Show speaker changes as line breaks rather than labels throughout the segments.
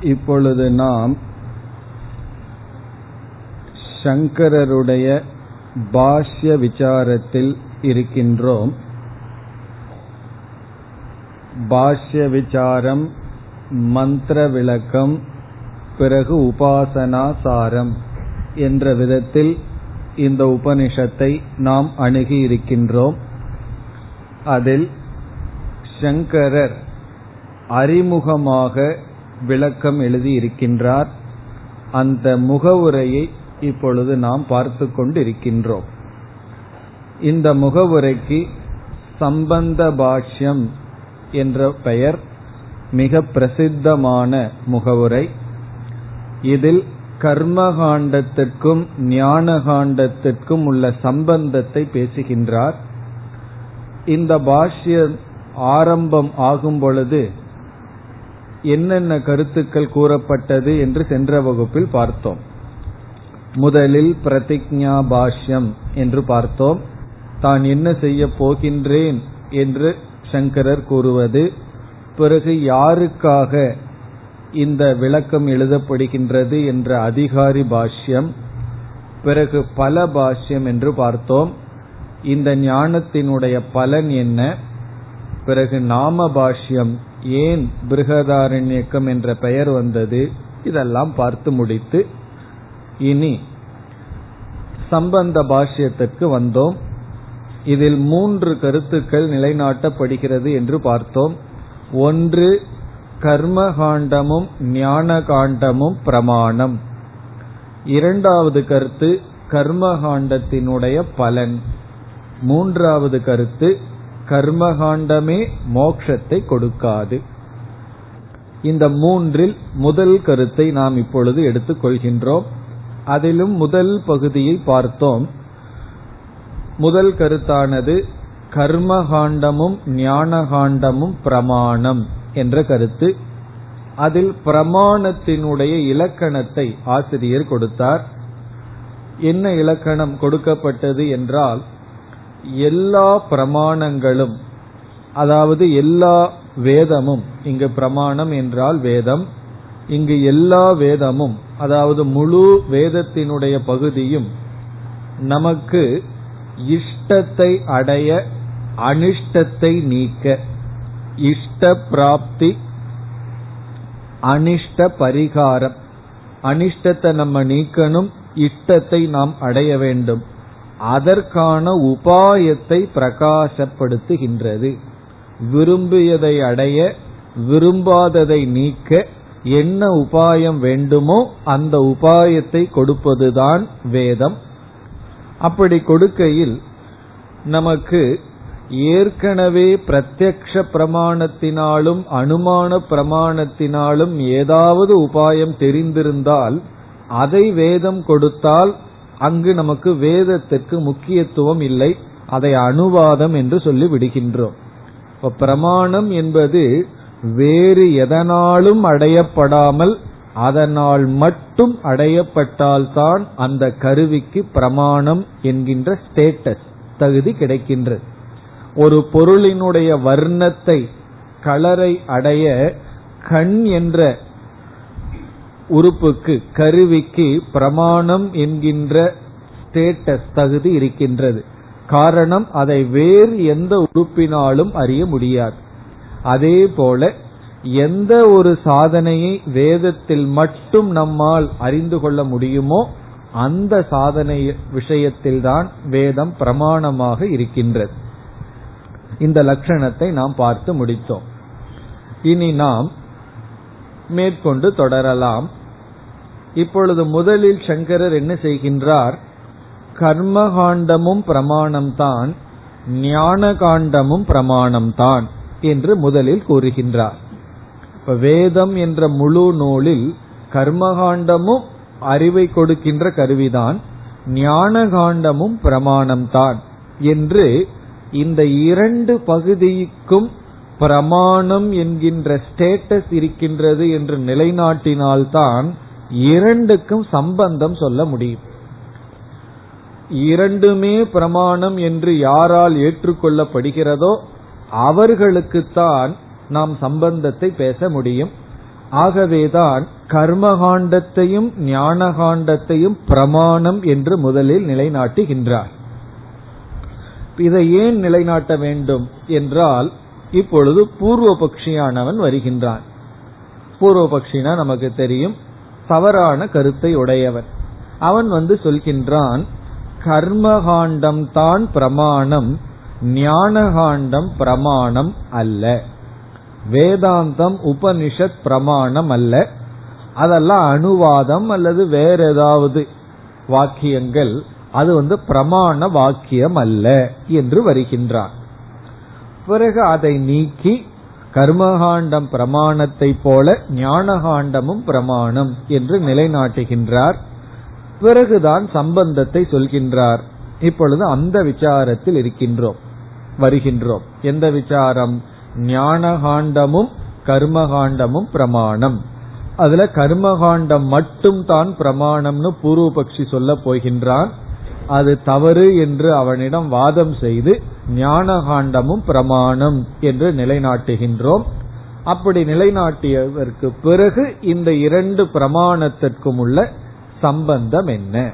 இப்பொழுது நாம் சங்கரருடைய பாஷ்ய விசாரத்தில் இருக்கின்றோம். பாஷ்ய விசாரம் மந்திர விளக்கம் பிறகு உபாசனா சாரம் என்ற விதத்தில் இந்த உபனிஷத்தை நாம் அணுகி இருக்கின்றோம். அதில் சங்கரர் அறிமுகமாக விளக்கம் எழுதியிருக்கின்றார் அந்த முகவுரையை இப்பொழுது நாம் பார்த்து கொண்டிருக்கின்றோம். இந்த முகவுரைக்கு சம்பந்த பாஷ்யம் என்ற பெயர் மிக பிரசித்தமான முகவுரை. இதில் கர்மகாண்டத்திற்கும் ஞான காண்டத்திற்கும் உள்ள சம்பந்தத்தை பேசுகின்றார். இந்த பாஷ்யம் ஆரம்பம் ஆகும் பொழுது என்னென்ன கருத்துக்கள் கூறப்பட்டது என்று சென்ற வகுப்பில் பார்த்தோம். முதலில் பிரதிஜா பாஷ்யம் என்று பார்த்தோம். தான் என்ன செய்ய போகின்றேன் என்று சங்கரர் கூறுவது பிறகு யாருக்காக இந்த விளக்கம் எழுதப்படுகின்றது என்ற அதிகாரி பாஷ்யம் பிறகு பல பாஷ்யம் என்று பார்த்தோம். இந்த ஞானத்தினுடைய பலன் என்ன பிறகு நாம பாஷ்யம் ஏன் பிருகதாரண்யக்கம் என்ற பெயர் வந்தது? இதெல்லாம் பார்த்து முடித்து இனி சம்பந்த பாஷ்யத்திற்கு வந்தோம். இதில் மூன்று கருத்துக்கள் நிலைநாட்டப்படுகிறது என்று பார்த்தோம். ஒன்று கர்மகாண்டமும் ஞான காண்டமும் பிரமாணம். இரண்டாவது கருத்து கர்மகாண்டத்தினுடைய பலன். மூன்றாவது கருத்து கர்மகாண்டமே மோட்சத்தை கொடுக்காது. இந்த மூன்றில் முதல் கருத்தை நாம் இப்பொழுது எடுத்துக்கொள்கின்றோம் அதிலும் முதல் பகுதியை பார்த்தோம். முதல் கருத்தானது கர்மகாண்டமும் ஞானகாண்டமும் பிரமாணம் என்ற கருத்து. அதில் பிரமாணத்தினுடைய இலக்கணத்தை ஆசிரியர் கொடுத்தார். என்ன இலக்கணம் கொடுக்கப்பட்டது என்றால் எல்லா பிரமாணங்களும் அதாவது எல்லா வேதமும் இங்கு பிரமாணம் என்றால் வேதம் இங்கு எல்லா வேதமும் அதாவது முழு வேதத்தினுடைய பகுதியும் நமக்கு இஷ்டத்தை அடைய அனிஷ்டத்தை நீக்க இஷ்ட பிராப்தி அனிஷ்ட பரிகாரம். அனிஷ்டத்தை நம்ம நீக்கணும் இஷ்டத்தை நாம் அடைய வேண்டும். அதற்கான உபாயத்தை பிரகாசப்படுத்துகின்றது. விரும்பியதை அடைய விரும்பாததை நீக்க என்ன உபாயம் வேண்டுமோ அந்த உபாயத்தை கொடுப்பதுதான் வேதம். அப்படி கொடுக்கையில் நமக்கு ஏற்கனவே பிரத்யக்ஷ பிரமாணத்தினாலும் அனுமான பிரமாணத்தினாலும் ஏதாவது உபாயம் தெரிந்திருந்தால் அதை வேதம் கொடுத்தால் அங்கு நமக்கு வேதத்திற்கு முக்கியத்துவம் இல்லை. அதை அனுவாதம் என்று சொல்லி விடுகின்றோம். இப்ப பிரமாணம் என்பது வேறு எதனாலும் அடையப்படாமல் அதனால் மட்டும் அடையப்பட்டால்தான் அந்த கருவிக்கு பிரமாணம் என்கின்ற ஸ்டேட்டஸ் தகுதி கிடைக்கின்றது. ஒரு பொருளினுடைய வர்ணத்தை கலரை அடைய கண் என்ற உறுப்புக்கு கருவிக்கு பிரமாணம் என்கின்ற ஸ்டேட்டஸ் தகுதி இருக்கின்றது. காரணம் அதை வேறு எந்த உறுப்பினாலும் அறிய முடியாது. அதே போல எந்த ஒரு சாதனையை வேதத்தில் மட்டும் நம்மால் அறிந்து கொள்ள முடியுமோ அந்த சாதனை விஷயத்தில்தான் வேதம் பிரமாணமாக இருக்கின்றது. இந்த லட்சணத்தை நாம் பார்த்து முடித்தோம். இனி நாம் மேற்கொண்டு தொடரலாம். இப்பொழுது முதலில் சங்கரர் என்ன செய்கின்றார்? கர்மகாண்டமும் பிரமாணம்தான் ஞான காண்டமும் பிரமாணம்தான் என்று முதலில் கூறுகின்றார். இப்ப வேதம் என்ற முழு நூலில் கர்மகாண்டமும் அறிவை கொடுக்கின்ற கருவிதான் ஞான காண்டமும் பிரமாணம்தான் என்று இந்த இரண்டு பகுதிக்கும் பிரமாணம் என்கின்ற ஸ்டேட்டஸ் இருக்கின்றது என்று நிலைநாட்டினால்தான் இரண்டுக்கும் சம்பந்தம் சொல்ல முடியும். இரண்டுமே பிரமாணம் என்று யாரால் ஏற்றுக்கொள்ளப்படுகிறதோ அவர்களுக்குத்தான் நாம் சம்பந்தத்தை பேச முடியும். ஆகவேதான் கர்மகாண்டத்தையும் ஞானகாண்டத்தையும் பிரமாணம் என்று முதலில் நிலைநாட்டுகின்றார். இதை ஏன் நிலைநாட்ட வேண்டும் என்றால் இப்பொழுது பூர்வபக்ஷியானவன் வருகின்றான். பூர்வபக்ஷினா நமக்கு தெரியும். தவறான கருத்தை உடையவன் அவன் வந்து சொல்கின்றான் கர்மகாண்டம் தான் பிரமாணம் ஞானகாண்டம் பிரமாணம் அல்ல. வேதாந்தம் உபனிஷத் பிரமாணம் அல்ல. அதெல்லாம் அனுவாதம் அல்லது வேற ஏதாவது வாக்கியங்கள் அது வந்து பிரமாண வாக்கியம் அல்ல என்று வருகின்றான். பிறகு அதை நீக்கி கர்மகாண்டம் பிரமாணத்தை போல ஞானகாண்டமும் பிரமாணம் என்று நிலைநாட்டுகின்றார். பிறகுதான் சம்பந்தத்தை சொல்கின்றார். இப்பொழுது அந்த விசாரத்தில் இருக்கின்றோம் வருகின்றோம். எந்த விசாரம்? ஞானகாண்டமும் கர்மகாண்டமும் பிரமாணம். அதுல கர்மகாண்டம் மட்டும் தான் பிரமாணம்னு பூர்வபக்ஷி சொல்ல போகின்றான். அது தவறு என்று அவனிடம் வாதம் செய்து ஞானகாண்டமும் பிரமாணம் என்று நிலைநாட்டுகின்றோம். அப்படி நிலைநாட்டியதற்கு பிறகு இந்த இரண்டு பிரமாணத்திற்கும் உள்ள சம்பந்தம் என்ன?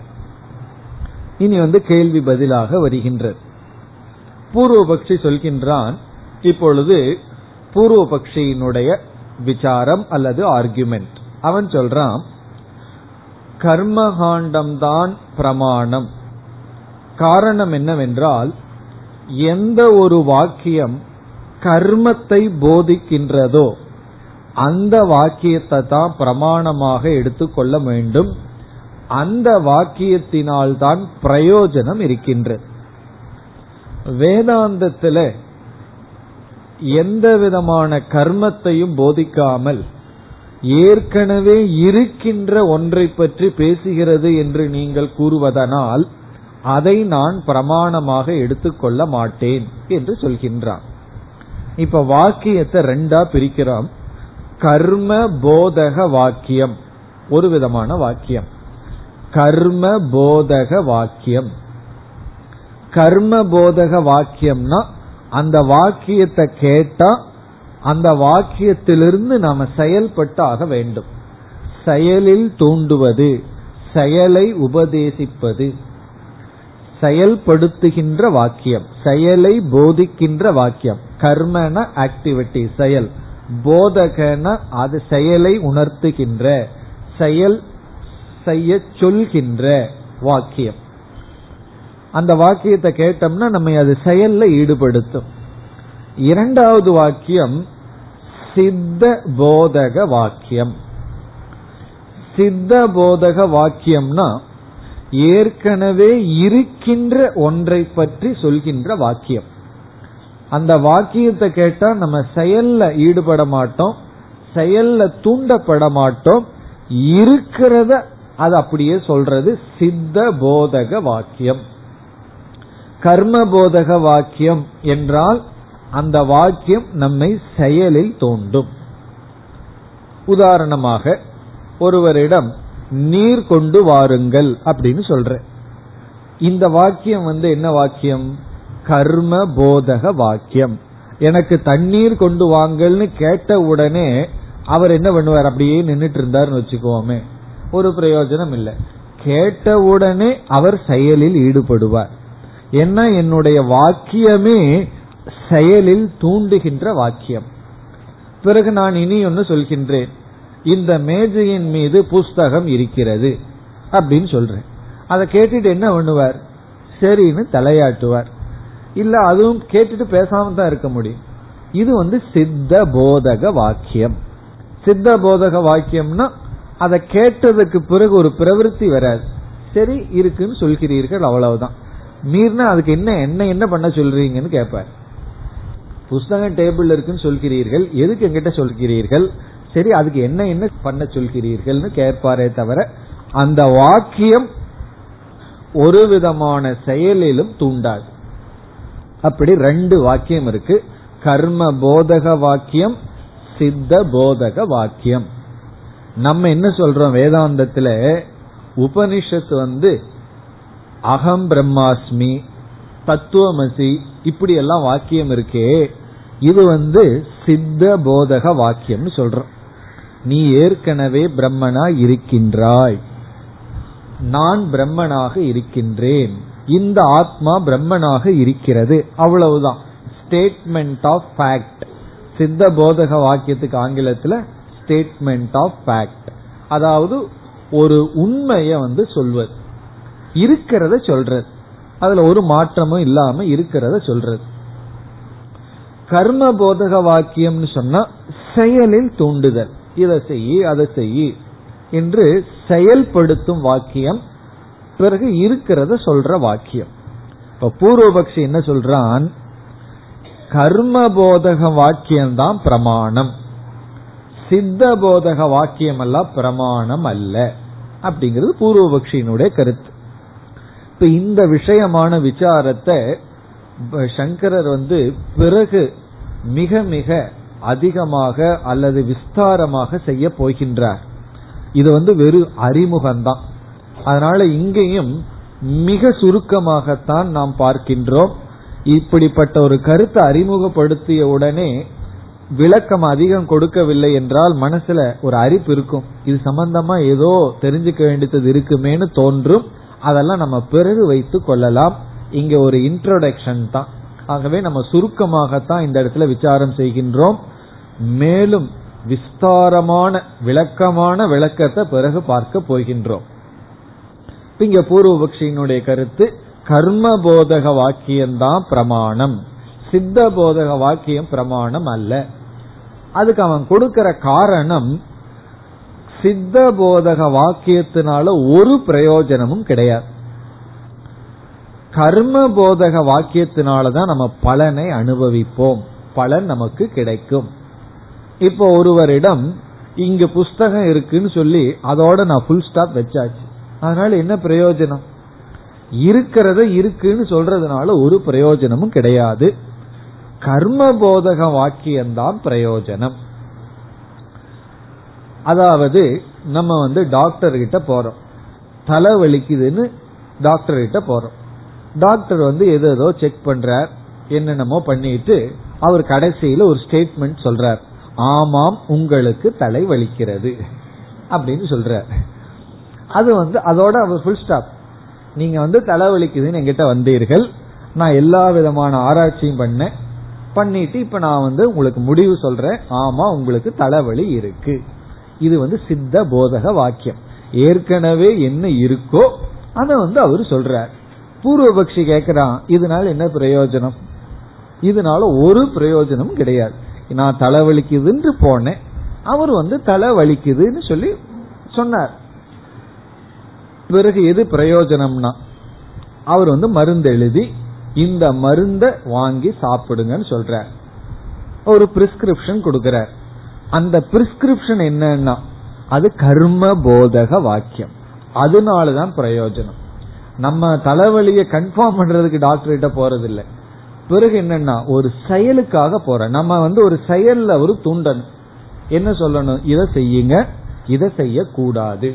இனி வந்து கேள்வி பதிலாக வருகின்றது. பூர்வபக்ஷி சொல்கின்றான் இப்பொழுது பூர்வபக்ஷியினுடைய விசாரம் அல்லது ஆர்குமெண்ட் அவன் சொல்றான் கர்மகாண்டம்தான் பிரமாணம். காரணம் என்னவென்றால் எந்த ஒரு வாக்கியம் கர்மத்தை போதிக்கின்றதோ அந்த வாக்கியத்தை தான் பிரமாணமாக எடுத்துக்கொள்ள வேண்டும். அந்த வாக்கியத்தினால் தான் பிரயோஜனம் இருக்கின்றது. வேதாந்தத்துல எந்த விதமான கர்மத்தையும் போதிக்காமல் ஏற்கனவே இருக்கின்ற ஒன்றை பற்றி பேசுகிறது என்று நீங்கள் கூறுவதனால் அதை நான் பிரமாணமாக எடுத்துக்கொள்ள மாட்டேன் என்று சொல்கின்றான். இப்ப வாக்கியத்தை ரெண்டா பிரிக்கிறோம். கர்ம போதக வாக்கியம் ஒரு விதமான வாக்கியம். கர்ம போதக வாக்கியம். கர்ம போதக வாக்கியம்னா அந்த வாக்கியத்தை கேட்டா அந்த வாக்கியத்திலிருந்து நாம செயல்பட்டு ஆக வேண்டும். செயலில் தூண்டுவது செயலை உபதேசிப்பது. செயல்படுத்துகின்ற வாக்கியம் செயலை போதிக்கின்ற வாக்கியம் கர்மன ஆக்டிவிட்டி செயல். போதகன அது செயலை உணர்த்துகின்ற செயல் செய்ய சொல்கின்ற வாக்கியம். அந்த வாக்கியத்தை கேட்டோம்னா நம்ம அது செயல்ல ஈடுபடுத்தும். இரண்டாவது வாக்கியம் சித்த போதக வாக்கியம். சித்த போதக வாக்கியம்னா ஏற்கனவே இருக்கின்ற ஒன்றை பற்றி சொல்கின்ற வாக்கியம். அந்த வாக்கியத்தை கேட்டா நம்ம செயல்ல ஈடுபட மாட்டோம் செயல்ல தூண்டப்பட மாட்டோம் இருக்கிறத அது அப்படியே சொல்றது சித்த போதக வாக்கியம். கர்ம போதக வாக்கியம் என்றால் அந்த வாக்கியம் நம்மை செயலில் தோண்டும். உதாரணமாக ஒருவரிடம் நீர் கொண்டு வாருங்கள் அப்படின்னு சொல்ற. இந்த வாக்கியம் வந்து என்ன வாக்கியம்? கர்ம போதக வாக்கியம். எனக்கு தண்ணீர் கொண்டு வாங்கல்னு கேட்ட உடனே அவர் என்ன பண்ணுவார்? அப்படியே நின்றுட்டு இருந்தாருன்னு வச்சுக்கோமே. ஒரு பிரயோஜனம் இல்லை. கேட்ட உடனே அவர் செயலில் ஈடுபடுவார். என்ன? என்னுடைய வாக்கியமே செயலில் தூண்டுகின்ற வாக்கியம். பிறகு நான் இனி ஒன்னு சொல்கின்றேன். இந்த மேஜையின் மீது புஸ்தகம் இருக்கிறது அப்படின்னு சொல்றேன். அதை கேட்டுட்டு என்ன பண்ணுவார்? சரின்னு தலையாட்டுவார். இல்ல அதுவும் கேட்டுட்டு பேசாம தான் இருக்க முடியும். இது வந்து சித்த போதக வாக்கியம். சித்த போதக வாக்கியம்னா அதை கேட்டதுக்கு பிறகு ஒரு பிரவருத்தி வராது. சரி இருக்குன்னு சொல்கிறீர்கள் அவ்வளவுதான். மீறினா அதுக்கு என்ன என்ன என்ன பண்ண சொல்றீங்கன்னு கேட்பார். புஸ்தகம் டேபிள் இருக்குன்னு சொல்கிறீர்கள் எதுக்கு எங்கிட்ட சொல்கிறீர்கள்? சரி அதுக்கு என்ன என்ன பண்ண சொல்கிறீர்கள்னு கேட்பாரே தவிர அந்த வாக்கியம் ஒரு விதமான செயலிலும் தூண்டாது. அப்படி ரெண்டு வாக்கியம் இருக்கு. கர்ம போதக வாக்கியம் சித்த போதக வாக்கியம். நம்ம என்ன சொல்றோம் வேதாந்தத்துல? உபனிஷத்து வந்து அகம் பிரம்மாஸ்மி தத்துவமசி இப்படி எல்லாம் வாக்கியம் இருக்கே. இது வந்து சித்த போதக வாக்கியம்னு சொல்றோம். நீ ஏற்கனவே பிரம்மனா இருக்கின்றாய். நான் பிரம்மனாக இருக்கின்றேன். இந்த ஆத்மா பிரம்மனாக இருக்கிறது. அவ்வளவுதான். ஸ்டேட்மெண்ட் ஆஃப் ஃபேக்ட் சித்த போதக வாக்கியத்துக்கு ஆங்கிலத்தில் ஸ்டேட்மெண்ட் ஆஃப் ஃபேக்ட் அதாவது ஒரு உண்மைய வந்து சொல்வது. இருக்கிறத சொல்றது. அதுல ஒரு மாற்றமும் இல்லாம இருக்கிறத சொல்றது. கர்ம போதக வாக்கியம்னு சொன்னா செயலில் தூண்டுதல். இதை செய்யி அதை செய்யி என்று செயல்படுத்தும் வாக்கியம். பிறகு இருக்கிறத சொல்ற வாக்கியம். இப்ப பூர்வபக்ஷி என்ன சொல்றான்? கர்ம போதக வாக்கியம் தான் பிரமாணம். சித்த போதக வாக்கியம் எல்லாம் பிரமாணம் அல்ல. அப்படிங்கிறது பூர்வபக்ஷியினுடைய கருத்து. இப்ப இந்த விஷயமான விசாரத்தை சங்கரர் வந்து பிறகு மிக மிக அதிகமாக அல்லது விஸ்தாரமாக செய்ய போகின்றார். இது வந்து வெறும் அறிமுகம்தான். அதனால இங்கேயும் மிக சுருக்கமாகத்தான் நாம் பார்க்கின்றோம். இப்படிப்பட்ட ஒரு கருத்தை அறிமுகப்படுத்திய உடனே விளக்கம் அதிகம் கொடுக்கவில்லை என்றால் மனசுல ஒரு அரிப்பு இருக்கும். இது சம்பந்தமா ஏதோ தெரிஞ்சுக்க வேண்டியது இருக்குமேனு தோன்றும். அதெல்லாம் நம்ம பிறகு வைத்து கொள்ளலாம். இங்க ஒரு இன்ட்ரோடக்ஷன் தான். ஆகவே நம்ம சுருக்கமாகத்தான் இந்த இடத்துல விசாரம் செய்கின்றோம். மேலும் விஸ்தாரமான விளக்கமான விளக்கத்தை பிறகு பார்க்க போகின்றோம். இங்க பூர்வபக்ஷியினுடைய கருத்து கர்ம போதக வாக்கியம்தான் பிரமாணம். சித்த போதக வாக்கியம் பிரமாணம் அல்ல. அதுக்கு அவன் கொடுக்கிற காரணம் சித்த போதக வாக்கியத்தினால ஒரு பிரயோஜனமும் கிடையாது. கர்ம போதக வாக்கியத்தினாலதான் நம்ம பலனை அனுபவிப்போம். பலன் நமக்கு கிடைக்கும். இப்போ ஒருவரிடம் இங்க புஸ்தகம் இருக்குன்னு சொல்லி அதோட நான் ஃபுல் ஸ்டாப் வச்சாச்சு. அதனால என்ன பிரயோஜனம்? இருக்கிறத இருக்குன்னு சொல்றதுனால ஒரு பிரயோஜனமும் கிடையாது. கர்ம போதக வாக்கியம்தான் பிரயோஜனம். அதாவது நம்ம வந்து டாக்டர் கிட்ட போறோம். தலை வலிக்குதுன்னு டாக்டர் கிட்ட போறோம். டாக்டர் வந்து எதோ ஏதோ செக் பண்றார் என்னென்னமோ பண்ணிட்டு அவர் கடைசியில ஒரு ஸ்டேட்மெண்ட் சொல்றார். ஆமாம் உங்களுக்கு தலை வலிக்கிறது. அப்படின்னு சொல்றார் அது வந்து அதோட அவர் ஃபுல் ஸ்டாப் நீங்க வந்து தலை வலிக்குதுன்னு எங்கிட்ட வந்தீர்கள். நான் எல்லா விதமான ஆராய்ச்சியும் பண்ணேன் பண்ணிட்டு இப்ப நான் வந்து உங்களுக்கு முடிவு சொல்றேன். ஆமா உங்களுக்கு தலைவலி இருக்கு. இது வந்து சித்த போதக வாக்கியம். ஏற்கனவே என்ன இருக்கோ அதை வந்து அவர் சொல்றார். பூர்வபக்ஷி கேக்குறான் இதனால என்ன பிரயோஜனம்? இதனால ஒரு பிரயோஜனமும் கிடையாது. நான் தலைவலிக்குதுன்னு போனேன். அவர் வந்து தலை வலிக்குதுன்னு சொல்லி சொன்னார். பிறகு எது பிரயோஜனம்னா அவர் வந்து மருந்து எழுதி இந்த மருந்த வாங்கி சாப்பிடுங்கன்னு சொல்றார். ஒரு பிரிஸ்கிரிப்ஷன் கொடுக்கிறார். அந்த பிரிஸ்கிரிப்ஷன் என்னன்னா அது கர்ம போதக வாக்கியம். அதனாலதான் பிரயோஜனம். நம்ம தலைவலியை கன்ஃபார்ம் பண்றதுக்கு டாக்டர் கிட்ட போறது இல்லை பிறகு என்னன்னா ஒரு செயலுக்காக போற. நம்ம வந்து ஒரு செயல்ல ஒரு தூண்டணும் என்ன சொல்லணும்? இதை செய்யுங்க இதை செய்யக்கூடாது.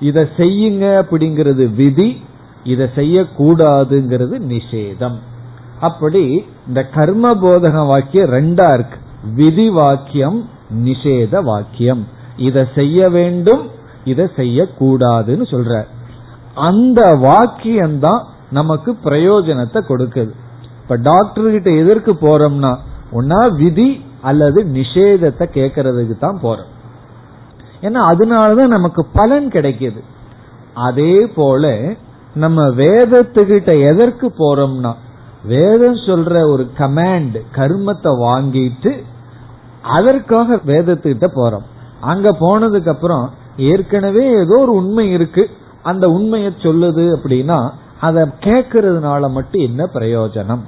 இதை செய்யுங்க அப்படிங்கிறது விதி இதை செய்யக்கூடாதுங்கிறது நிஷேதம். அப்படி இந்த கர்ம போதக வாக்கியம் ரெண்டா இருக்கு. விதி வாக்கியம் நிஷேத வாக்கியம். இதை செய்ய வேண்டும் இதை செய்யக்கூடாதுன்னு சொல்ற. அந்த வாக்கியம்தான் நமக்கு பிரயோஜனத்தை கொடுக்குது. இப்ப டாக்டர் கிட்ட எதற்கு போறோம்னா ஒன்னா விதி அல்லது நிஷேதத்தை கேட்கறதுக்கு தான் போறோம். ஏன்னா அதனாலதான் நமக்கு பலன் கிடைக்குது. அதே போல நம்ம வேதத்துக்கிட்ட எதற்கு போறோம்னா வேதம் சொல்ற ஒரு கமாண்ட் கர்மத்தை வாங்கிட்டு அதற்காக வேதத்துக்கிட்ட போறோம். அங்க போனதுக்கு அப்புறம் ஏற்கனவே ஏதோ ஒரு உண்மை இருக்கு. அந்த உண்மையை சொல்லுது அப்படின்னா அதை கேட்கறதுனால மட்டும் என்ன பிரயோஜனம்?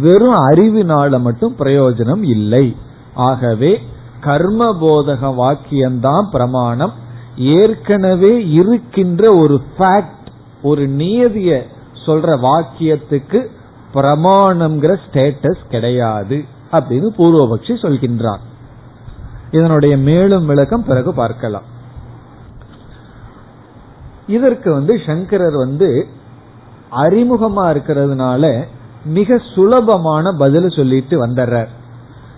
வெறும் அறிவினால மட்டும் பிரயோஜனம் இல்லை. ஆகவே கர்ம போதக வாக்கியம்தான் பிரமாணம். ஏற்கனவே இருக்கின்ற ஒரு ஃபேக்ட் ஒரு நியதிய சொல்ற வாக்கியத்துக்கு பிரமாணம்ங்கிற ஸ்டேட்டஸ் கிடையாது அப்படின்னு பூர்வபக்ஷி சொல்கின்றான் இதனுடைய மேலும் விளக்கம் பிறகு பார்க்கலாம். இதற்கு வந்து சங்கரர் வந்து அறிமுகமா இருக்கிறதுனால மிக சுலபமான பதில் சொல்லிட்டு வந்துடுறார்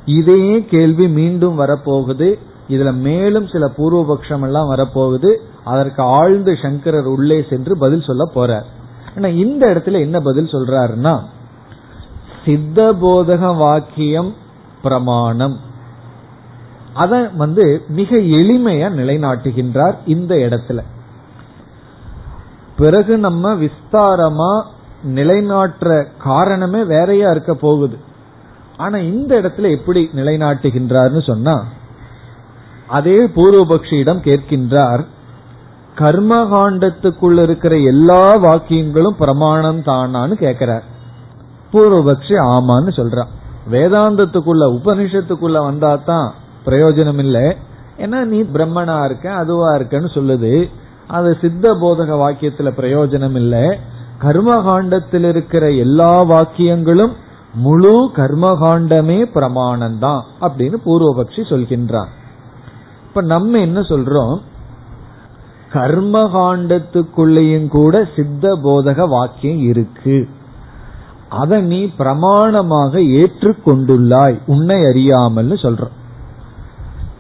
இதே கேள்வி மீண்டும் வரப்போகுது. இதுல மேலும் சில பூர்வபக்ஷம் எல்லாம் வரப்போகுது. அதற்கு ஆழ்ந்து சங்கரர் உள்ளே சென்று பதில் சொல்ல போறார். ஆனா இந்த இடத்துல என்ன பதில் சொல்றாருன்னா சித்த போதக வாக்கியம் பிரமாணம். அத வந்து மிக எளிமையா நிலைநாட்டுகின்றார் இந்த இடத்துல. பிறகு நம்ம விஸ்தாரமா நிலைநாட்டுற காரணமே வேறையா இருக்க போகுது. ஆனா இந்த இடத்துல எப்படி நிலைநாட்டுகின்றார்னு சொன்னா அதே பூர்வபக்ஷியிடம் கேட்கின்றார் கர்மகாண்டத்துக்குள்ள இருக்கிற எல்லா வாக்கியங்களும் பிரமாணம் தானான்னு கேட்கிறார். பூர்வபக்ஷி ஆமான்னு சொல்றான். வேதாந்தத்துக்குள்ள உபனிஷத்துக்குள்ள வந்தா தான் பிரயோஜனம் இல்லை ஏன்னா நீ பிரம்மனா இருக்க அதுவா இருக்கன்னு சொல்லுது. அது சித்த போதக வாக்கியத்துல பிரயோஜனம் இல்லை கர்மகாண்டத்தில் இருக்கிற எல்லா வாக்கியங்களும் முழு கர்மகாண்டமே பிரமாணம்தான் அப்படின்னு பூர்வபக்ஷி சொல்கின்றான் இப்ப நம்ம என்ன சொல்றோம்? கர்மகாண்டத்துக்குள்ளேயும் கூட சித்த போதக வாக்கியம் இருக்கு. அதை நீ பிரமாணமாக ஏற்றுக்கொண்டுள்ளாய் உன்னை அறியாமல் சொல்றோம்.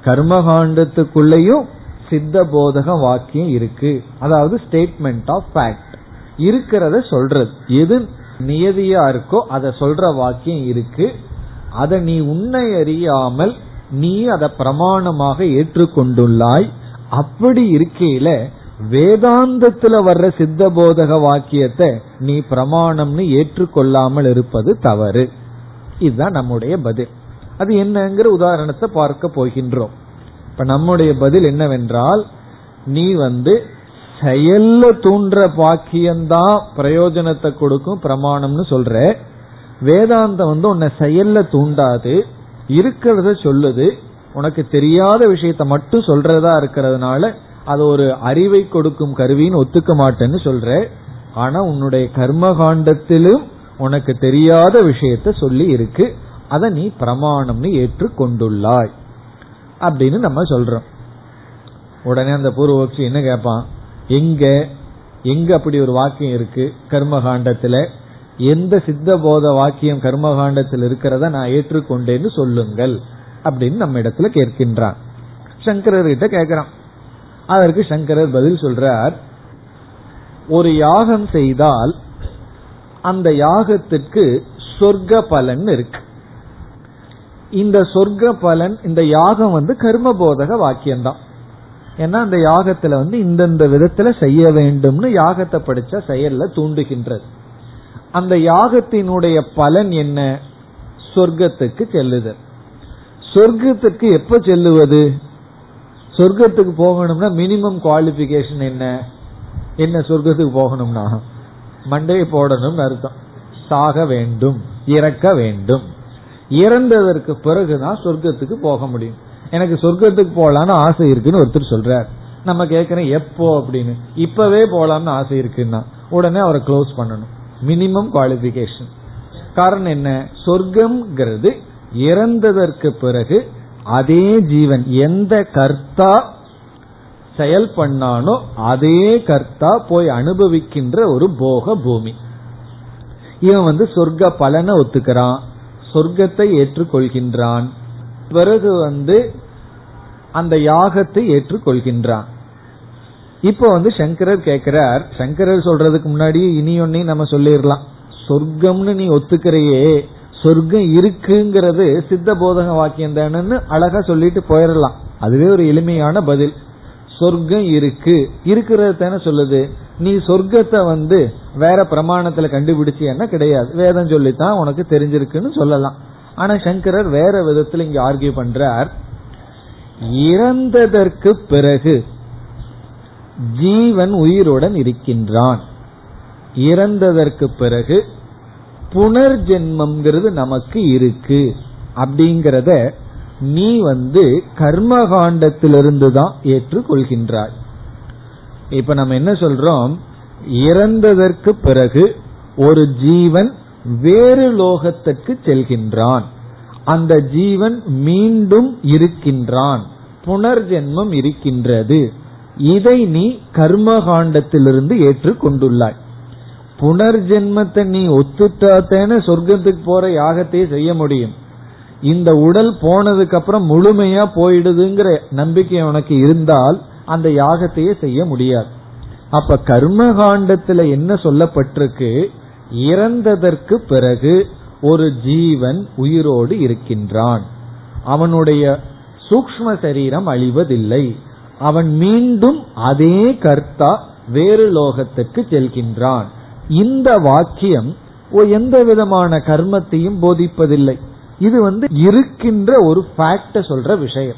கர்மகாண்டத்துக்குள்ளேயும் சித்த போதக வாக்கியம் இருக்கு. அதாவது ஸ்டேட்மெண்ட் ஆஃப் ஃபேக்ட் இருக்கிறத சொல்றது. எது நியதியா இருக்கோ அதை சொல்ற வாக்கியம் இருக்கு. அதை நீ உன்னை அறியாமல் நீ அதை பிரமாணமாக ஏற்றுக்கொண்டுள்ளாய். அப்படி இருக்கையில வேதாந்தத்துல வர்ற சித்த போதக வாக்கியத்தை நீ பிரமாணம்னு ஏற்றுக்கொள்ளாமல் இருப்பது தவறு. இதுதான் நம்முடைய பதில். அது என்னங்கிற உதாரணத்தை பார்க்க போகின்றோம். இப்ப நம்முடைய பதில் என்னவென்றால் நீ வந்து செயல்ல தூண்டுற பாக்கியம்தான் பிரயோஜனத்தை கொடுக்கும் பிரமாணம்னு சொல்ற. வேதாந்தம் வந்து உன்னை செயல்ல தூண்டாது இருக்கிறத சொல்லுது. உனக்கு தெரியாத விஷயத்த மட்டும் சொல்றதா இருக்கிறதுனால அது ஒரு அறிவை கொடுக்கும் கருவின்னு ஒத்துக்க மாட்டேன்னு சொல்ற. ஆனா உன்னுடைய கர்மகாண்டத்திலும் உனக்கு தெரியாத விஷயத்த சொல்லி இருக்கு. அதை நீ பிரமாணம்னு ஏற்று கொண்டுள்ளாய் அப்படின்னு நம்ம சொல்றோம். உடனே அந்த பூர்வபக்ஷி என்ன கேட்பான் எங்க எங்க அப்படி ஒரு வாக்கியம் இருக்கு? கர்மகாண்டத்துல. எந்த சித்த போத வாக்கியம் கர்மகாண்டத்தில் இருக்கிறத நான் ஏற்றுக்கொண்டேன்னு சொல்லுங்கள். அப்படின்னு நம்ம இடத்துல கேட்கின்றான். சங்கரர் கிட்ட கேட்கிறான். அதற்கு சங்கரர் பதில் சொல்றார். ஒரு யாகம் செய்தால் அந்த யாகத்திற்கு சொர்க்க பலன் இருக்கு. இந்த சொர்க்க பலன் இந்த யாகம் வந்து கர்ம போதக வாக்கியம்தான். ஏன்னா அந்த யாகத்துல வந்து இந்தந்த விதத்துல செய்ய வேண்டும்னு யாகத்தை படிச்ச செயல்ல தூண்டுகின்றது. அந்த யாகத்தினுடைய பலன் என்ன? சொர்க்கத்துக்கு செல்லுதல். சொர்க்கத்துக்கு எப்ப செல்லுவது? சொர்க்கத்துக்கு போகணும்னா மினிமம் குவாலிபிகேஷன் என்ன? என்ன சொர்க்கத்துக்கு போகணும்னா? மண்டையை போடணும்னு அர்த்தம். சாக வேண்டும் இறக்க வேண்டும். இறந்ததற்கு பிறகுதான் சொர்க்கத்துக்கு போக முடியும். எனக்கு சொர்க்கத்துக்கு போலான்னு ஆசை இருக்குன்னு ஒருத்தர் சொல்றார். நம்ம கேட்கறோம் எப்போ அப்படின்னு. இப்பவே போலாம்னு ஆசை இருக்குன்னா உடனே அவரை க்ளோஸ் பண்ணணும். மினிமம் குவாலிபிகேஷன் காரணம் என்ன? சொர்க்கம்ங்கிறது இறந்ததற்கு பிறகு அதே ஜீவன் எந்த கர்த்தா செயல் பண்ணானோ அதே கர்த்தா போய் அனுபவிக்கின்ற ஒரு போக பூமி. இவன் வந்து சொர்க்க பலனை ஒத்துக்கிறான் சொர்க்கத்தை ஏற்றுக்கொள்கின்றான். பிறகு வந்து அந்த யாகத்தை ஏற்றுக்கொள்கின்றான். இப்போ வந்து சங்கரர் கேட்கிறார் சங்கரர் சொல்றதுக்கு முன்னாடி இனி ஒன்னையும் நம்ம சொல்லிடலாம். சொர்க்கம்னு நீ ஒத்துக்கிறையே சொர்க்கம் இருக்குங்கிறது சித்த போதக வாக்கியம் தானு அழகா சொல்லிட்டு போயிடலாம். அதுவே ஒரு எளிமையான பதில். சொர்க்கம் இருக்கு இருக்கிறது தானே சொல்லுது. நீ சொர்க்கத்தை வந்து வேற பிரமாணத்துல கண்டுபிடிச்சியன்னா கிடையாது. வேதம் சொல்லித்தான் உனக்கு தெரிஞ்சிருக்குன்னு சொல்லலாம். ஆனா சங்கரர் வேற விதத்துல இங்க ஆர்கியூ பண்றார். இறந்ததற்கு பிறகு ஜீவன் உயிருடன் இருக்கின்றான். இறந்ததற்கு பிறகு புனர்ஜென்மம்ங்கிறது நமக்கு இருக்கு. அப்படிங்கிறத நீ வந்து கர்மகாண்டத்திலிருந்து தான் ஏற்றுக்கொள்கின்றாய். இப்ப நம்ம என்ன சொல்றோம்? இறந்ததற்கு பிறகு ஒரு ஜீவன் வேறு லோகத்திற்கு செல்கின்றான். அந்த ஜீவன் மீண்டும் இருக்கின்றான். புனர்ஜென்மம் இருக்கின்றது. இதை நீ கர்மகாண்டத்திலிருந்து ஏற்றுக்கொண்டுள்ளாய். புனர்ஜென்மத்தை நீ ஒத்துட்டாத்தேன சொர்க்கத்துக்கு போற யாகத்தையே செய்ய முடியும். இந்த உடல் போனதுக்கு அப்புறம் முழுமையா போயிடுதுங்கிற நம்பிக்கை உனக்கு இருந்தால் அந்த யாகத்தையே செய்ய முடியாது. அப்ப கர்மகாண்டத்துல என்ன சொல்லப்பட்டிருக்கு? இறந்ததற்கு பிறகு ஒரு ஜீவன் உயிரோடு இருக்கின்றான். அவனுடைய சூக்ம சரீரம் அழிவதில்லை. அவன் மீண்டும் அதே கர்த்தா வேறு லோகத்துக்கு செல்கின்றான். இந்த வாக்கியம் எந்த விதமான கர்மத்தையும் போதிப்பதில்லை. இது வந்து இருக்கின்ற ஒரு ஃபேக்ட சொல்ற விஷயம்.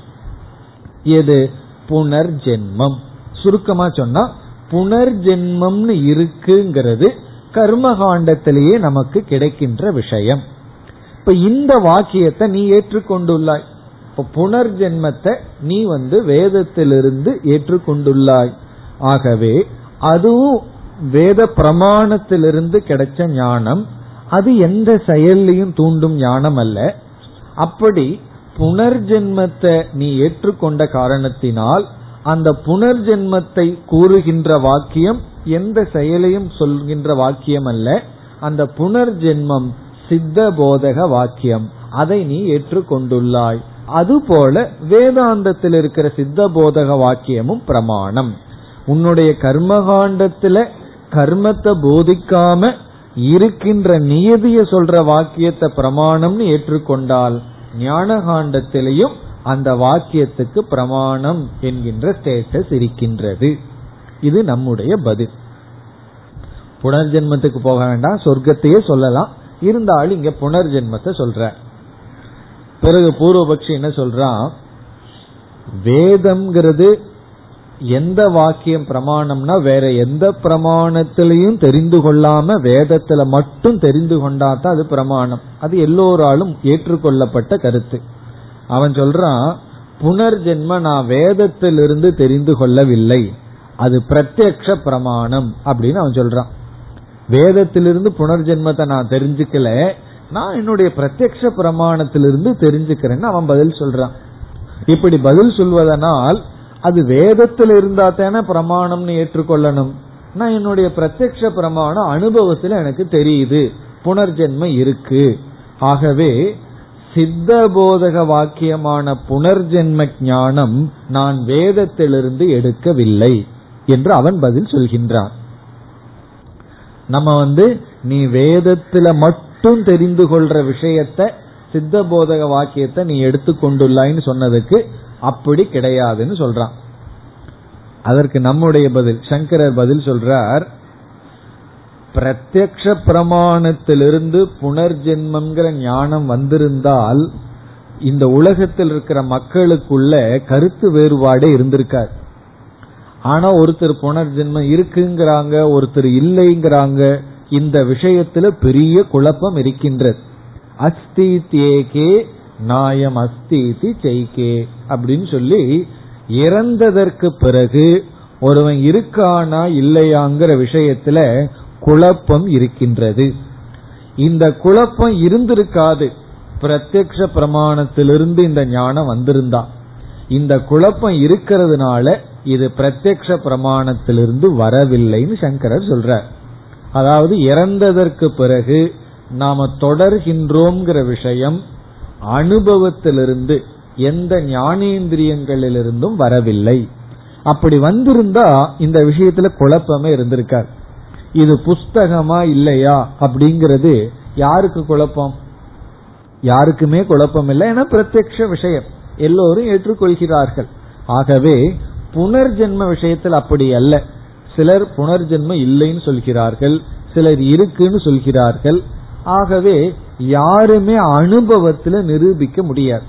எது? புனர்ஜென்மம். சுருக்கமா சொன்னா புனர்ஜென்மம்னு இருக்குங்கிறது கர்மகாண்டத்திலேயே நமக்கு கிடைக்கின்ற விஷயம். இப்ப இந்த வாக்கியத்தை நீ ஏற்றுக்கொண்டுள்ளாய். இப்ப புனர்ஜென்மத்தை நீ வந்து வேதத்திலிருந்து ஏற்றுக்கொண்டுள்ளாய். ஆகவே அதுவும் வேத பிரமாணத்திலிருந்து கிடைச்ச ஞானம் அது எந்த செயல்லையும் தூண்டும் ஞானம் அல்ல. அப்படி புனர்ஜென்மத்தை நீ ஏற்றுக்கொண்ட காரணத்தினால் அந்த புனர்ஜென்மத்தை கூறுகின்ற வாக்கியம் எந்த செயலையும் சொல்கின்ற வாக்கியம் அல்ல அந்த புனர்ஜென்மம் சித்த போதக வாக்கியம். அதை நீ ஏற்றுக்கொண்டுள்ளாய். அதுபோல வேதாந்தத்தில் இருக்கிற சித்த போதக வாக்கியமும் பிரமாணம். உன்னுடைய கர்மகாண்டத்துல கர்மத்தை போதிக்காம இருக்கின்ற நியதிய சொல்ற வாக்கியத்தை பிரமாணம்னு ஏற்றுக்கொண்டால் ஞான காண்டத்திலையும் அந்த வாக்கியத்துக்கு பிரமாணம் என்கின்ற ஸ்டேட்டஸ் இருக்கின்றது. இது நம்முடைய பதில். புனர்ஜென்மத்துக்கு போக வேண்டாம் சொர்க்கத்தையே சொல்லலாம். இருந்தாலும் இங்க புனர்ஜென்மத்தை சொல்ற. பிறகு பூர்வபக்ஷி என்ன சொல்றான்? வேதம்ங்கிறது எந்த வாக்கியம் பிரமாணம்னா வேற எந்த பிரமாணத்திலையும் தெரிந்து கொள்ளாம வேதத்துல மட்டும் தெரிந்து கொண்டாதான் அது பிரமாணம். அது எல்லோராலும் ஏற்றுக்கொள்ளப்பட்ட கருத்து. அவன் சொல்றான் புனர்ஜென்ம நான் வேதத்திலிருந்து தெரிந்து கொள்ளவில்லை. அது பிரத்யக்ஷ பிரமாணம் அப்படின்னு அவன் சொல்றான். வேதத்திலிருந்து புனர்ஜென்மத்தை நான் தெரிஞ்சுக்கல நான் என்னுடைய பிரத்யக்ஷ பிரமாணத்திலிருந்து தெரிஞ்சுக்கிறேன்னு அவன் பதில் சொல்றான். இப்படி பதில் சொல்வதனால் அது வேதத்தில் இருந்தா தானே பிரமாணம்னு ஏற்றுக்கொள்ளணும். நான் என்னுடைய பிரத்யக்ஷ பிரமாணம் அனுபவத்தில் எனக்கு தெரியுது புனர்ஜென்மம் இருக்கு. ஆகவே சித்த போதக வாக்கியமான புனர்ஜென்ம ஞானம் நான் வேதத்திலிருந்து எடுக்கவில்லை. என்று அவன் பதில் சொல்கின்றான். நம்ம வந்து நீ வேதத்துல மட்டும் தெரிந்து கொள்ற விஷயத்த சித்த போதக வாக்கியத்தை நீ எடுத்துக்கொண்டுள்ளாய்னு சொன்னதுக்கு அப்படி கிடையாதுன்னு சொல்றான். அதற்கு நம்முடைய பதில் சங்கரர் பதில் சொல்றார் பிரத்யக்ஷ பிரமாணத்திலிருந்து புனர்ஜென்மங்கிற ஞானம் வந்திருந்தால் இந்த உலகத்தில் இருக்கிற மக்களுக்குள்ள கருத்து வேறுபாடே இருந்திருக்கார் ஆனா ஒருத்தர் புனர்ஜென்மம் இருக்குங்கிறாங்க ஒருத்தர் இல்லைங்கிறாங்க. இந்த விஷயத்துல பெரிய குழப்பம் இருக்கின்றது. அஸ்தி தேகே நாயம் அஸ்தி செய்கே அப்படின்னு சொல்லி இறந்ததற்கு பிறகு ஒருவன் இருக்கானா இல்லையாங்கிற விஷயத்துல குழப்பம் இருக்கின்றது. இந்த குழப்பம் இருந்திருக்காது. பிரத்யக்ஷ பிரமாணத்திலிருந்து இந்த ஞானம் வந்திருந்தா. இந்த குழப்பம் இருக்கிறதுனால இது பிரத்யக்ஷ பிரமாணத்திலிருந்து வரவில்லைன்னு சங்கரர் சொல்றார். அதாவது இறந்ததற்கு பிறகு நாம தொடர்கின்றோம்ங்கிற விஷயம் அனுபவத்திலிருந்து எந்த ஞானேந்திரியங்களிலிருந்தும் வரவில்லை. அப்படி வந்திருந்தா இந்த விஷயத்துல குழப்பமே இருந்திருக்கார் இது புஸ்தகமா இல்லையா அப்படிங்கிறது யாருக்கு குழப்பம்? யாருக்குமே குழப்பம் இல்லை. ஏன்னா பிரத்யக்ஷ விஷயம். எல்லோரும் ஏற்றுக்கொள்கிறார்கள். ஆகவே புனர்ஜென்ம விஷயத்தில் அப்படி அல்ல. சிலர் புனர்ஜென்மம் இல்லைன்னு சொல்கிறார்கள் சிலர் இருக்குன்னு சொல்கிறார்கள். ஆகவே யாருமே அனுபவத்துல நிரூபிக்க முடியாது.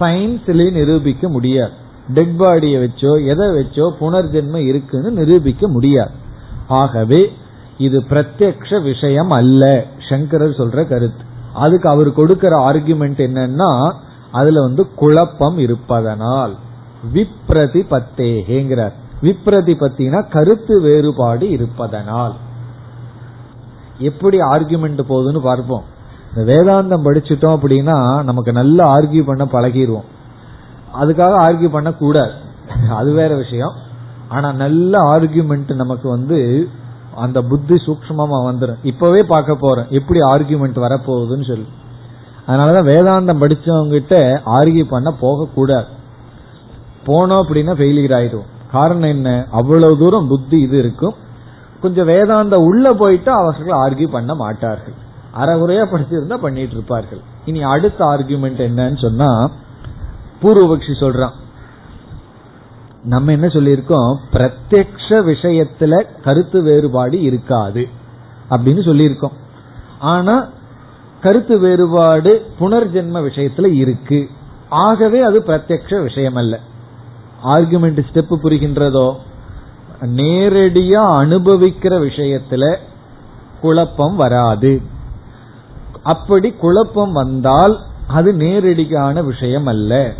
சயின்ஸ்ல நிரூபிக்க முடியாது. டெட் பாடியை வச்சோ எதை வச்சோ புனர்ஜென்மம் இருக்குன்னு நிரூபிக்க முடியாது. ஆகவே இது பிரத்யக்ஷ விஷயம் அல்ல சங்கரர் சொல்ற கருத்து. அதுக்கு அவர் கொடுக்கிற ஆர்குமெண்ட் என்னன்னா அதுல வந்து குழப்பம் இருப்பதனால். விப்ரதி பத்தேங்கிறார் விப்ரதி பத்தினா கருத்து வேறுபாடு இருப்பதனால். எப்படி ஆர்குமெண்ட் போகுதுன்னு பார்ப்போம். இந்த வேதாந்தம் படிச்சுட்டோம் அப்படின்னா நமக்கு நல்ல ஆர்கியூ பண்ண பழகிடுவோம் அதுக்காக ஆர்கியூ பண்ண கூடாது அது வேற விஷயம். ஆனா நல்ல ஆர்கியூமெண்ட் நமக்கு வந்து அந்த புத்தி சூக்மமா வந்துடும் இப்பவே பார்க்க போறோம் எப்படி ஆர்கியூமெண்ட் வரப்போகுதுன்னு சொல்லி. அதனாலதான் வேதாந்தம் படிச்சவங்கிட்ட ஆர்கியூ பண்ண போக கூடாது போனோம் அப்படின்னா ஃபெயிலியர் ஆயிடுவோம். காரணம் என்ன? அவ்வளவு தூரம் புத்தி இது இருக்கும். கொஞ்சம் வேதாந்த உள்ள போயிட்டு அவர்கள் ஆர்கியூ பண்ண மாட்டார்கள். அறகுறையா படிச்சிருந்தா பண்ணிட்டு இருப்பார்கள். இனி அடுத்த ஆர்கியூமெண்ட் என்னன்னு சொன்னா பூர்வபக்ஷி சொல்றான். நம்ம என்ன சொல்லியிருக்கோம்? பிரத்யக்ஷ விஷயத்துல கருத்து வேறுபாடு இருக்காது அப்படின்னு சொல்லியிருக்கோம். ஆனா கருத்து வேறுபாடு புனர்ஜென்ம விஷயத்துல இருக்கு. ஆகவே அது பிரத்யக்ஷ விஷயம் அல்ல ஆர்குமெண்ட் ஸ்டெப் புரிகின்றதோ? நேரடியா அனுபவிக்கிற விஷயத்துல குழப்பம் வராது. அப்படி குழப்பம் வந்தால் அது நேரடியான விஷயம் அல்ல.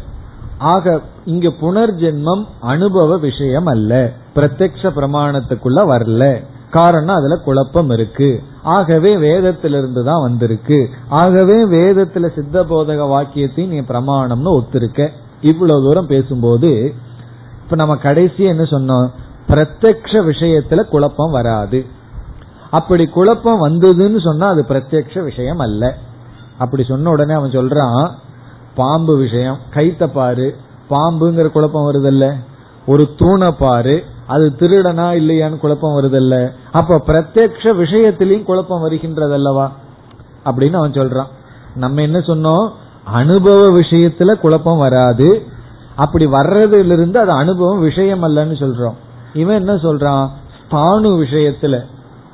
ஆக இங்க புனர்ஜென்மம் அனுபவ விஷயம் அல்ல. பிரத்யக்ஷ பிரமாணத்துக்குள்ள வரல. காரணம் அதுல குழப்பம் இருக்கு. ஆகவே வேதத்திலிருந்து தான் வந்திருக்கு. ஆகவே வேதத்துல சித்த போதக வாக்கியத்தை நீ பிரமாணம்னு ஒத்துருக்க. இவ்வளவு தூரம் பேசும்போது இப்ப நம்ம கடைசி என்ன சொன்னோம்? பிரத்யக்ஷ விஷயத்துல குழப்பம் வராது. அப்படி குழப்பம் வந்ததுன்னு சொன்னா அது பிரத்யக்ஷ விஷயம் அல்ல. அப்படி சொன்ன உடனே அவன் சொல்றான் பாம்பு விஷயம் கைத்த பாரு பாம்புங்கிற குழப்பம் வருதல்ல. ஒரு தூணை பாரு அது திருடனா இல்லையான்னு குழப்பம் வருதல்ல. அப்ப பிரத்யக்ஷ விஷயத்திலையும் குழப்பம் வருகின்றது அல்லவா அப்படின்னு அவன் சொல்றான். நம்ம என்ன சொன்னோம்? அனுபவ விஷயத்துல குழப்பம் வராது. அப்படி வர்றதுல இருந்து அது அனுபவம் விஷயம் அல்லன்னு சொல்றோம். இவன் என்ன சொல்றான்? ஸ்தானு விஷயத்துல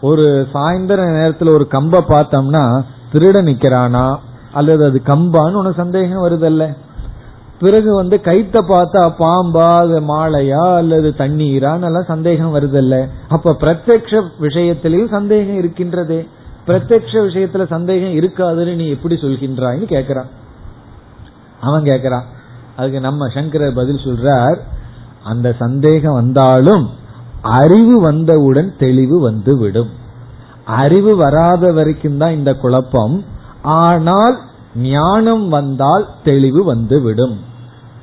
ஒரு சாயந்தர நேரத்துல ஒரு கம்ப பார்த்தோம்னா திருட நிக்கிறானா? அல்லது அது கம்பான்னு உனக்கு சந்தேகம் வருதல்ல? பிறகு வந்து கைத்த பார்த்தா பாம்பா அது மாலையா அல்லது தண்ணீரான்னு சந்தேகம் வருதல்ல. அப்ப பிரத்யக்ஷ விஷயத்திலையும் சந்தேகம் இருக்கின்றதே. பிரத்யக்ஷ விஷயத்துல சந்தேகம் இருக்காதுன்னு நீ எப்படி சொல்கின்றாய்னு கேக்குறான். அவன் கேக்குறான். அதுக்கு நம்ம சங்கரர் பதில் சொல்றார் அந்த சந்தேகம் வந்தாலும் அறிவு வந்தவுடன் தெளிவு வந்து விடும் அறிவு வராத வரைக்கும் தான் இந்த குழப்பம் ஆனால் ஞானம் வந்தால் தெளிவு வந்து விடும்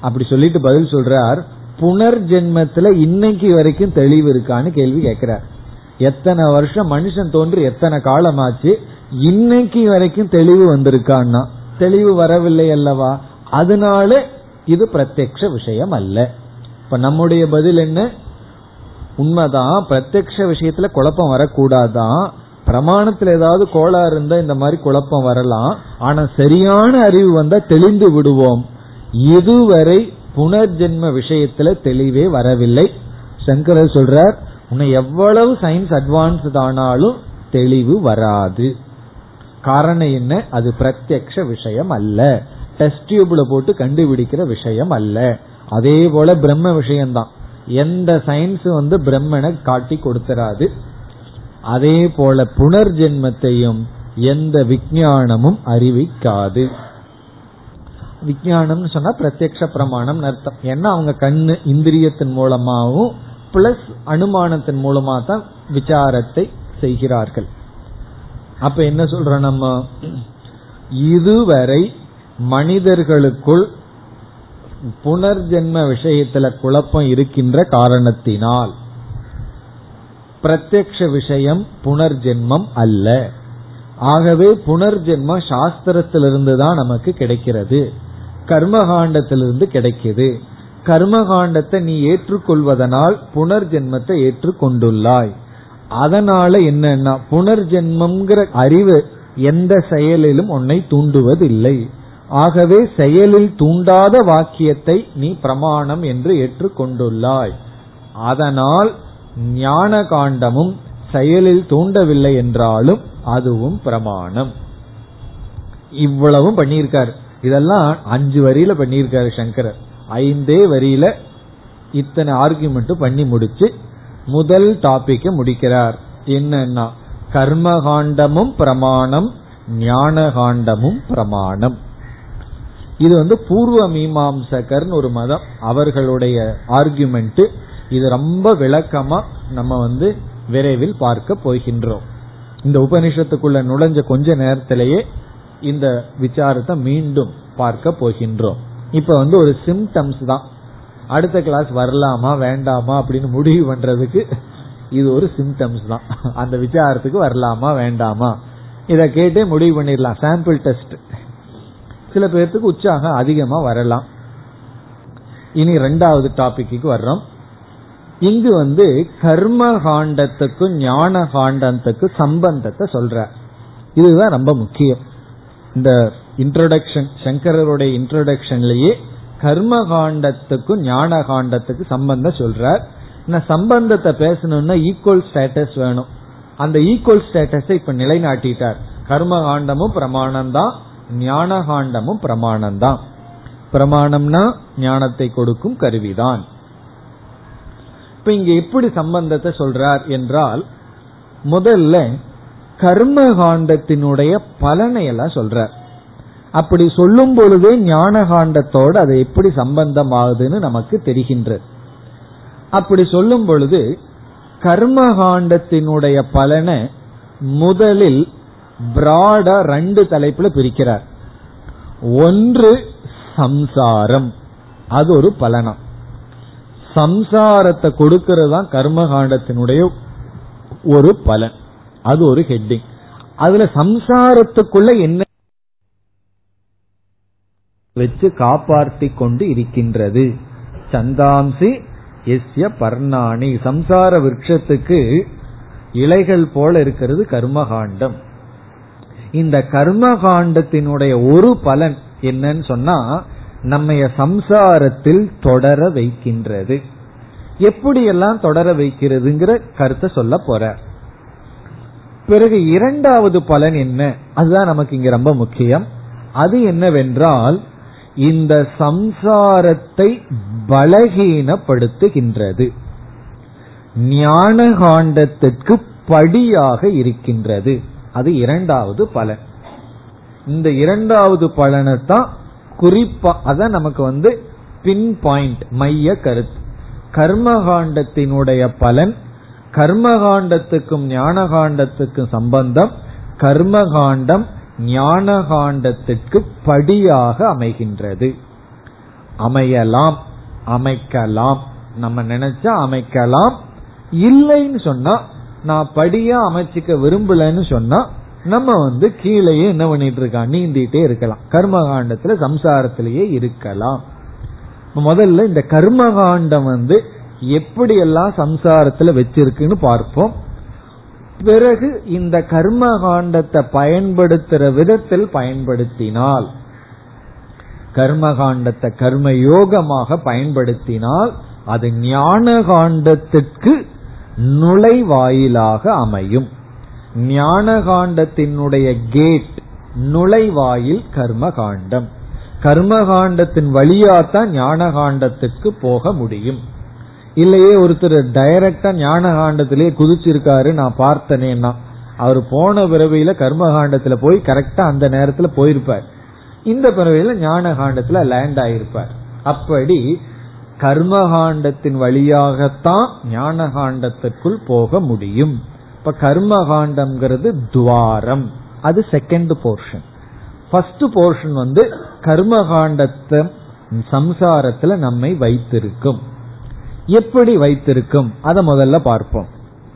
அப்படி சொல்லிட்டு பதில் சொல்றார் புனர்ஜென்மத்துல இன்னைக்கு வரைக்கும் தெளிவு இருக்கான்னு கேள்வி கேட்கிறார். எத்தனை வருஷம் மனுஷன் தோன்றி எத்தனை காலமாச்சு இன்னைக்கு வரைக்கும் தெளிவு வந்திருக்கான்னா? தெளிவு வரவில்லை அல்லவா? அதனால இது பிரத்யக்ஷ விஷயம் அல்ல இப்ப நம்முடைய பதில் என்ன? உண்மைதான் பிரத்யக்ஷ விஷயத்துல குழப்பம் வரக்கூடாதான் பிரமாணத்துல ஏதாவது கோளாறு இருந்தா இந்த மாதிரி குழப்பம் வரலாம். ஆனா சரியான அறிவு வந்தா தெளிந்து விடுவோம். இதுவரை புனர்ஜென்ம விஷயத்துல தெளிவே வரவில்லை. சங்கரர் சொல்றார் உன்னை எவ்வளவு சயின்ஸ் அட்வான்ஸ்ட் ஆனாலும் தெளிவு வராது. காரணம் என்ன? அது பிரத்யக்ஷ விஷயம் அல்ல டெஸ்ட் டியூப்ல போட்டு கண்டுபிடிக்கிற விஷயம் அல்ல. அதே போல பிரம்ம விஷயம்தான். எந்த சயின்ஸ் வந்து பிரம்மனை காட்டி கொடுத்துராது அதே போல புனர்ஜென்மத்தையும் எந்த விஜயானமும் அறிவிக்காது. விஞ்ஞானம்னு சொன்னா பிரத்யக்ஷ பிரமாணம் அர்த்தம். ஏன்னா அவங்க கண்ணு இந்திரியத்தின் மூலமாகவும் பிளஸ் அனுமானத்தின் மூலமா தான் விசாரத்தை செய்கிறார்கள். அப்ப என்ன சொல்ற நம்ம? இதுவரை மனிதர்களுக்குள் புனர்ஜென்ம விஷயத்துல குழப்பம் இருக்கின்ற காரணத்தினால் பிரத்யக்ஷ விஷயம் புனர்ஜென்மம் அல்ல. ஆகவே புனர்ஜென்மம் சாஸ்திரத்திலிருந்து தான் நமக்கு கிடைக்கிறது. கர்மகாண்டத்திலிருந்து கிடைக்குது. கர்மகாண்டத்தை நீ ஏற்றுக்கொள்வதனால் புனர்ஜென்மத்தை ஏற்றுக்கொண்டுள்ளாய். அதனால என்னன்னா புனர்ஜென்மம்ங்கிற அறிவு எந்த செயலிலும் உன்னை தூண்டுவதில்லை. ஆகவே செயலில் தூண்டாத வாக்கியத்தை நீ பிரமாணம் என்று ஏற்றுக்கொண்டுள்ளாய். அதனால் ஞான காண்டமும் செயலில் தூண்டவில்லை என்றாலும் அதுவும் பிரமாணம். இவ்வளவும் பண்ணியிருக்காரு. இதெல்லாம் அஞ்சு வரியில பண்ணியிருக்காரு சங்கரர். ஐந்தே வரியில இத்தனை ஆர்குமெண்ட் பண்ணி முடிச்சு முதல் டாபிக்க முடிக்கிறார். என்னன்னா கர்மகாண்டமும் பிரமாணம் ஞான காண்டமும் பிரமாணம். இது வந்து பூர்வ மீமாம்சகர்னு ஒரு மதம். அவர்களுடைய ஆர்குமெண்ட் இது ரொம்ப விளக்கமா நம்ம வந்து விரைவில் பார்க்க போகின்றோம். இந்த உபனிஷத்துக்குள்ள நுழைஞ்ச கொஞ்ச நேரத்திலேயே இந்த விசாரத்தை மீண்டும் பார்க்க போகின்றோம். இப்ப வந்து ஒரு சிம்டம்ஸ் தான். அடுத்த கிளாஸ் வரலாமா வேண்டாமா அப்படின்னு முடிவு பண்றதுக்கு இது ஒரு சிம்டம்ஸ் தான். அந்த விசாரத்துக்கு வரலாமா வேண்டாமா? இதை கேட்டே முடிவு பண்ணிடலாம். சாம்பிள் டெஸ்ட் சில பேர்த்துக்கு உற்சாகம் அதிகமா வரலாம். இனி ரெண்டாவது டாபிக்கு வர்றோம். இங்கு வந்து கர்ம காண்டத்துக்கும் ஞான காண்டத்துக்கும் சம்பந்தத்தை சொல்ற. இதுதான் ரொம்ப முக்கியம். இந்த இன்ட்ரோடக்ஷன் சங்கரருடைய இன்ட்ரோடக்ஷன்லயே கர்ம காண்டத்துக்கும் ஞான காண்டத்துக்கு சம்பந்தம் சொல்றார். நான் சம்பந்தத்தை பேசணும்னா ஈக்குவல் ஸ்டேட்டஸ் வேணும். அந்த ஈக்குவல் ஸ்டேட்டஸை இப்ப நிலைநாட்டிட்டார். கர்ம காண்டமும் பிரமாணம் தான் ஞானகாண்டமும் பிரமாணம் தான் பிரமாணம்னா ஞானத்தை கொடுக்கும் கருவிதான். இப்ப இங்க எப்படி சம்பந்தத்தை சொல்றார் என்றால் முதல்ல கர்ம காண்டத்தினுடைய பலனை எல்லாம் சொல்றார். அப்படி சொல்லும் பொழுதே ஞான காண்டத்தோடு அது எப்படி சம்பந்தம் ஆகுதுன்னு நமக்கு தெரிகின்றது. அப்படி சொல்லும் பொழுது கர்ம காண்டத்தினுடைய பலனை முதலில் பிராடா ரெண்டு தலைப்புல பிரிக்கிறார். ஒன்று சம்சாரம். அது ஒரு பலனம் சம்சாரத்தை கொடுக்கிறது தான் கர்மகாண்டத்தினுடைய ஒரு பலன். அது ஒரு ஹெட்டிங் அதுல சம்சாரத்துக்குள்ள என்ன வச்சு காப்பாற்றி கொண்டு இருக்கின்றது. சந்தாம்சி எஸ்ய பர்ணாணி. சம்சார விரக்ஷத்துக்கு இலைகள் போல இருக்கிறது கர்மகாண்டம். இந்த கர்மகாண்டத்தினுடைய ஒரு பலன் என்னன்னு சொன்னா நம்ம சம்சாரத்தில் தொடர வைக்கின்றது. எப்படியெல்லாம் தொடர வைக்கிறதுங்கிற கருத்தை சொல்ல போற. பிறகு இரண்டாவது பலன் என்ன? அதுதான் நமக்கு இங்க ரொம்ப முக்கியம். அது என்னவென்றால் இந்த சம்சாரத்தை பலகீனப்படுத்துகின்றது. ஞான காண்டத்திற்கு படியாக இருக்கின்றது. அது இரண்டாவது பலன். இந்த இரண்டாவது பலனை தான் குறிப்பா அதான் நமக்கு வந்து பின் பாயிண்ட் மைய கருத்து. கர்மகாண்டத்தினுடைய பலன் கர்மகாண்டத்துக்கும் ஞான காண்டத்துக்கும் சம்பந்தம் கர்மகாண்டம் ஞான காண்டத்திற்கு படியாக அமைகின்றது. அமையலாம் அமைக்கலாம். நம்ம நினைச்சா அமைக்கலாம். இல்லைன்னு சொன்னா நான் படியா அமைச்சிக்க விரும்பலன்னு சொன்னா நம்ம வந்து கீழேயே என்ன பண்ணிட்டு இருக்கான் நீந்திட்டே இருக்கலாம். கர்மகாண்டத்துல சம்சாரத்திலேயே இருக்கலாம். முதல்ல இந்த கர்மகாண்டம் வந்து எப்படியெல்லாம் சம்சாரத்துல வச்சிருக்குன்னு பார்ப்போம். பிறகு இந்த கர்ம காண்டத்தை பயன்படுத்துற விதத்தில் பயன்படுத்தினால் கர்ம காண்டத்தை கர்ம யோகமாக பயன்படுத்தினால் அது ஞான காண்டத்திற்கு நுழைவாயிலாக அமையும். ஞான காண்டத்தினுடைய கேட் நுழைவாயில் கர்ம காண்டம் கர்ம காண்டத்தின் வழியாத்தான் ஞான காண்டத்துக்கு போக முடியும். இல்லையே ஒருத்தர் டைரக்டா ஞானகாண்டத்திலே குதிச்சிருக்காரு நான் பார்த்தனேன்னா. அவர் போன பிறவியில கர்மகாண்டத்துல போய் கரெக்டா அந்த நேரத்துல போயிருப்பார். இந்த பிறவையில ஞான காண்டத்துல லேண்ட் ஆயிருப்பார். அப்படி கர்மகாண்டத்தின் வழியாகத்தான் ஞான காண்டத்திற்குள் போக முடியும். இப்ப கர்மகாண்டம்ங்கிறது துவாரம். அது செகண்ட் போர்ஷன் ஃபர்ஸ்ட் போர்ஷன் வந்து கர்மகாண்டத்தை சம்சாரத்துல நம்மை வைத்திருக்கும். எப்படி வைத்திருக்கும்? அதை முதல்ல பார்ப்போம்.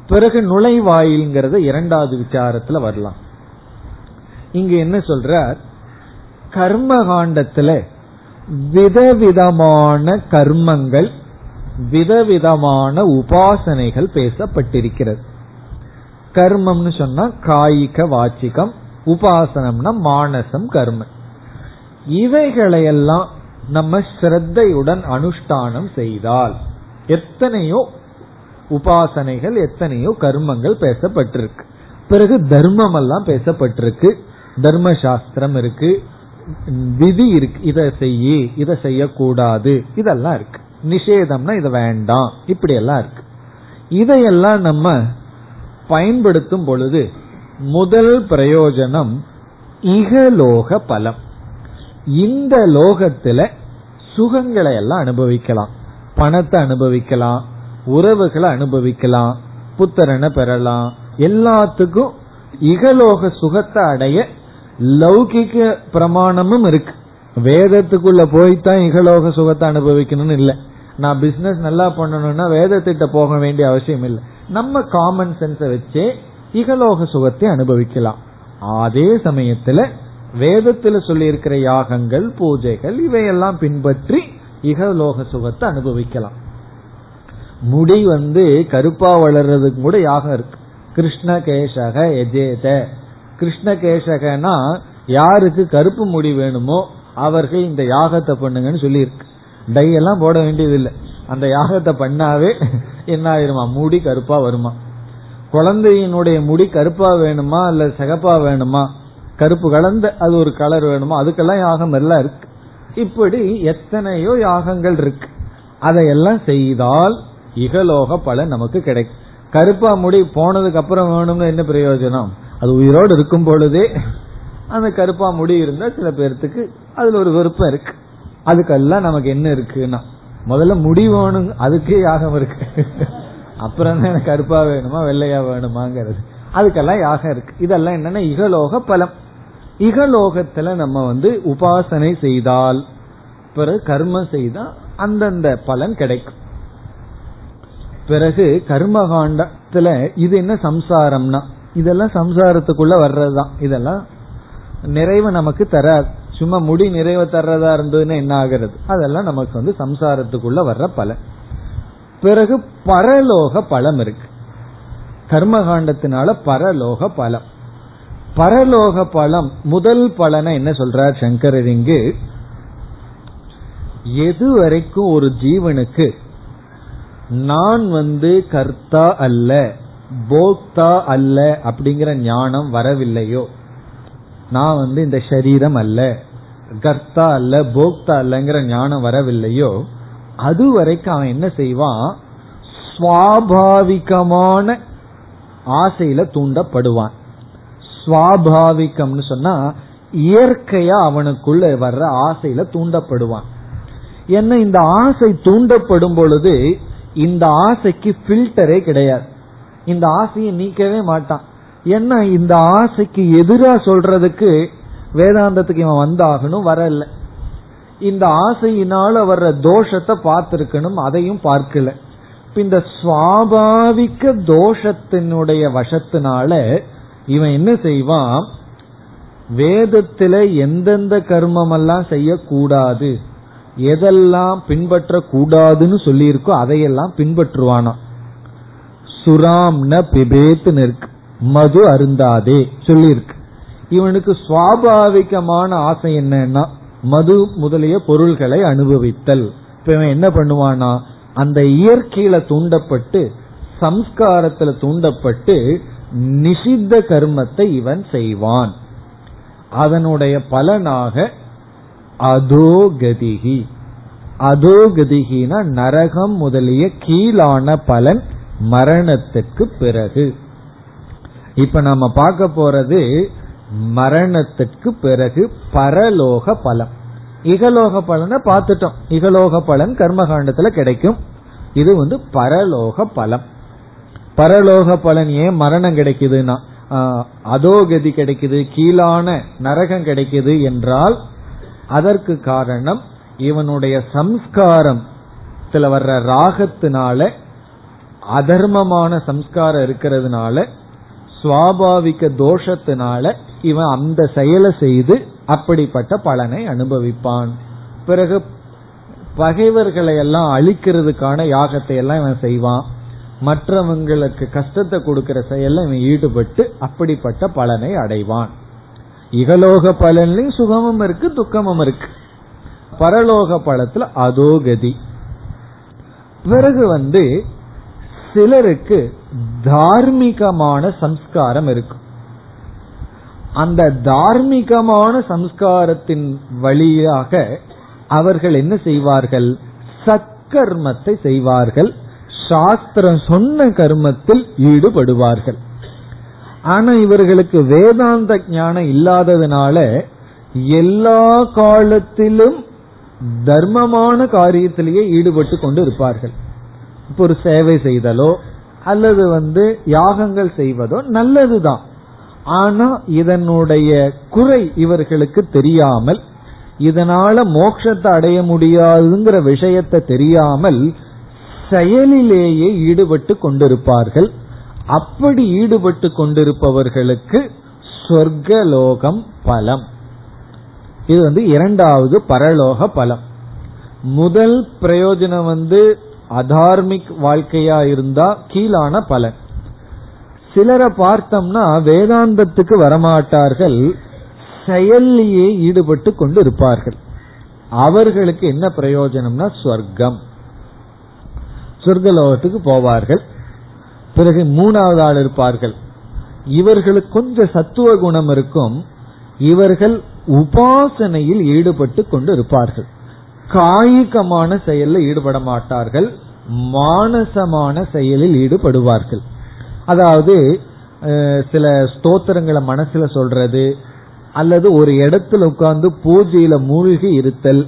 பிறகு நுழைவாயில்ங்கிறத இரண்டாவது விசாரத்துல வரலாம். இங்க என்ன சொல்றார்? கர்மகாண்டத்துல விதவிதமான கர்மங்கள் விதவிதமான உபாசனைகள் பேசப்பட்டிருக்கிறது. கர்மம்னு சொன்னா காய்க வாச்சிகம் உபாசனம்னா மானசம் கர்மம் இவைகளையெல்லாம் நம்ம ஸ்ரத்தையுடன் அனுஷ்டானம் செய்தால் எத்தனையோ உபாசனைகள் எத்தனையோ கர்மங்கள் பேசப்பட்டிருக்கு. பிறகு தர்மம் எல்லாம் பேசப்பட்டிருக்கு. தர்ம சாஸ்திரம் இருக்கு விதி இருக்கு. இதை செய்ய இதை செய்யக்கூடாது. இதெல்லாம் இருக்கு. நிஷேதம்னா இது வேண்டாம். இப்படி எல்லாம் இருக்கு. இதையெல்லாம் நம்ம பயன்படுத்தும் பொழுது முதல் பிரயோஜனம் இகலோக பலம். இந்த லோகத்துல சுகங்களை எல்லாம் அனுபவிக்கலாம். பணத்தை அனுபவிக்கலாம். உறவுகளை அனுபவிக்கலாம். புத்திரனை பெறலாம். எல்லாத்துக்கும் இகலோக சுகத்தை அடைய லௌகிக பிரமாணமும் இருக்கு. வேதத்துக்குள்ள போய்தான் இகலோக சுகத்தை அனுபவிக்கணும்னு இல்லை. நான் பிசினஸ் நல்லா பண்ணணும்னா வேதத்திட்ட போக வேண்டிய அவசியம் இல்லை. நம்ம காமன் சென்ஸை வச்சே இகலோக சுகத்தை அனுபவிக்கலாம். அதே சமயத்துல வேதத்துல சொல்லி இருக்கிற யாகங்கள் பூஜைகள் இவையெல்லாம் பின்பற்றி இகலோக சுகத்தை அனுபவிக்கலாம். முடி வந்து கருப்பா வளர்றதுக்கு கூட யாகம் இருக்கு. கிருஷ்ண கேசக எஜேத கிருஷ்ண கேசகனா யாருக்கு கருப்பு முடி வேணுமோ அவர்கள் இந்த யாகத்தை பண்ணுங்கன்னு சொல்லியிருக்கு. டை எல்லாம் போட வேண்டியதில்லை. அந்த யாகத்தை பண்ணாவே என்ன ஆயிருமா முடி கருப்பா வருமா? குழந்தையினுடைய முடி கருப்பா வேணுமா இல்ல சிகப்பா வேணுமா? கருப்பு கலந்த அது ஒரு கலர் வேணுமா? அதுக்கெல்லாம் யாகம் எல்லாம் இருக்கு. இப்படி எத்தனையோ யாகங்கள் இருக்கு. அதையெல்லாம் செய்தால் இகலோக பலன் நமக்கு கிடைக்கும். கருப்பா முடி போனதுக்கு அப்புறம் வேணும்னு என்ன பிரயோஜனம்? அது உயிரோடு இருக்கும் பொழுதே அந்த கருப்பா முடி இருந்தா சில பேர்த்துக்கு அதுல ஒரு விருப்பம் இருக்கு. அதுக்கெல்லாம் நமக்கு என்ன இருக்குன்னா முதல்ல முடி வேணும் அதுக்கே யாகம் இருக்கு. அப்புறம் தான் எனக்கு கருப்பா வேணுமா வெள்ளையா வேணுமாங்கிறது. அதுக்கெல்லாம் யாகம் இருக்கு. இதெல்லாம் என்னன்னா இகலோக பலம். இகலோகத்துல நம்ம வந்து உபாசனை செய்தால் பிறகு கர்மம் செய்தா அந்தந்த பலன் கிடைக்கும். பிறகு கர்மகாண்டத்துல இது என்ன சம்சாரம்னா இதெல்லாம் சம்சாரத்துக்குள்ள வர்றதுதான். இதெல்லாம் நிறைவு நமக்கு தராது. சும்மா முடி நிறைவு தர்றதா இருந்ததுன்னா என்ன ஆகிறது? அதெல்லாம் நமக்கு வந்து சம்சாரத்துக்குள்ள வர்ற பலன். பிறகு பரலோக பலம் இருக்கு. கர்மகாண்டத்தினால பரலோக பலம். பரலோக பலம் முதல் பலனை என்ன சொல்றார் சங்கரர் இங்கு? எது வரைக்கும் ஒரு ஜீவனுக்கு நான் வந்து கர்த்தா அல்ல போக்தா அல்ல அப்படிங்கிற ஞானம் வரவில்லையோ? நான் வந்து இந்த சரீரம் அல்ல. கர்த்தா அல்ல போக்தா அல்லங்கிற ஞானம் வரவில்லையோ? அது வரைக்கும் அவன் என்ன செய்வான்? சுவாபாவிகமான ஆசையில தூண்டப்படுவான். சுவாபாவிகம்னு சொன்னா இயற்கையா அவனுக்குள்ள வர்ற ஆசையில தூண்டப்படுவான். என்ன இந்த ஆசை தூண்டப்படும் பொழுது இந்த ஆசைக்கு பில்டரே கிடையாது. இந்த ஆசையை நீக்கவே மாட்டான். என்ன இந்த ஆசைக்கு எதிரா சொல்றதுக்கு வேதாந்தத்துக்கு இவன் வந்தாகணும் வரல. இந்த ஆசையினால வர்ற தோஷத்தை பார்த்திருக்கணும் அதையும் பார்க்கல. இந்த சுவாபாவிக தோஷத்தினுடைய வசத்தினால இவன் என்ன செய்வான்? வேதத்துல எந்தெந்த கர்மம் எல்லாம் செய்யக்கூடாது எதெல்லாம் பின்பற்ற கூடாதுன்னு சொல்லியிருக்கோ அதையெல்லாம் பின்பற்றுவானா சுராம் ந பிபேத்துன்னு இருக்கு. மது அருந்தாதே சொல்லியிருக்கு. இவனுக்கு சுவாபாவிகமான ஆசை என்னன்னா மது முதலிய பொருள்களை அனுபவித்தல். இப்ப இவன் என்ன பண்ணுவானா அந்த இயற்கையில தூண்டப்பட்டு சம்ஸ்காரத்துல தூண்டப்பட்டு நிஷித்த கர்மத்தை இவன் செய்வான். அதனுடைய பலனாக அதோகதிகி. அதோகதிகினா நரகம் முதலிய கீழான பலன் மரணத்துக்கு பிறகு. இப்ப நாம பார்க்க போறது மரணத்துக்கு பிறகு பரலோக பலம். இகலோக பலனை பார்த்துட்டோம். இகலோக பலன் கர்மகாண்டத்துல கிடைக்கும். இது வந்து பரலோக பலம். பரலோக பலன் ஏன் மரணம் கிடைக்குதுன்னா அதோகதி கிடைக்குது கீழான நரகம் கிடைக்குது என்றால் அதற்கு காரணம் இவனுடைய சம்ஸ்காரம் வர்ற ராகத்தினால அதர்மமான சம்ஸ்காரம் இருக்கிறதுனால சுவாபாவிக தோஷத்தினால இவன் அந்த செயலை செய்து அப்படிப்பட்ட பலனை அனுபவிப்பான். பிறகு பகைவர்களை எல்லாம் அழிக்கிறதுக்கான யாகத்தை எல்லாம் இவன் செய்வான். மற்றவங்களுக்கு கஷ்டத்தை கொடுக்கிற செயல்ல இவன் ஈடுபட்டு அப்படிப்பட்ட பலனை அடைவான். இகலோக பலன்லயும் சுகமும் இருக்கு துக்கமும் இருக்கு. பரலோக பலத்துல அதோகதி பிறகு வந்து சிலருக்கு தார்மீகமான சம்ஸ்காரம் இருக்கும். அந்த தார்மீகமான சம்ஸ்காரத்தின் வழியாக அவர்கள் என்ன செய்வார்கள்? சத்கர்மத்தை செய்வார்கள். சாஸ்திரம் சொன்ன கர்மத்தில் ஈடுபடுவார்கள். ஆனா இவர்களுக்கு வேதாந்த ஞானம் இல்லாததுனால எல்லா காலத்திலும் தர்மமான காரியத்திலேயே ஈடுபட்டு கொண்டு இருப்பார்கள் இப்போ ஒரு சேவை செய்தலோ அல்லது வந்து யாகங்கள் செய்வதோ நல்லதுதான். ஆனா இதனுடைய குறை இவர்களுக்கு தெரியாமல் இதனால மோட்சத்தை அடைய முடியாதுங்கிற விஷயத்தை தெரியாமல் செயலிலேயே ஈடுபட்டு கொண்டிருப்பார்கள். அப்படி ஈடுபட்டு கொண்டிருப்பவர்களுக்கு சொர்க்கலோகம் பலம். இது வந்து இரண்டாவது பரலோக பலம். முதல் பிரயோஜனம் வந்து அதார்மிக் வாழ்க்கையா இருந்தா கீழான பலன் சிலரை பார்த்தோம்னா வேதாந்தத்துக்கு வரமாட்டார்கள் செயல்லையே ஈடுபட்டு கொண்டு இருப்பார்கள் அவர்களுக்கு என்ன பிரயோஜனம்னா சொர்க்கம் சொர்க்கலோகத்துக்கு போவார்கள். பிறகு மூணாவது ஆள் இருப்பார்கள். இவர்களுக்கு கொஞ்சம் சத்துவ குணம் இருக்கும். இவர்கள் உபாசனையில் ஈடுபட்டு கொண்டு இருப்பார்கள் காயிகமான செயலில் ஈடுபட மாட்டார்கள் மானசமான செயலில் ஈடுபடுவார்கள். அதாவது சில ஸ்தோத்திரங்களை மனசுல சொல்றது அல்லது ஒரு இடத்துல உட்கார்ந்து பூஜையில மூழ்கி இருத்தல்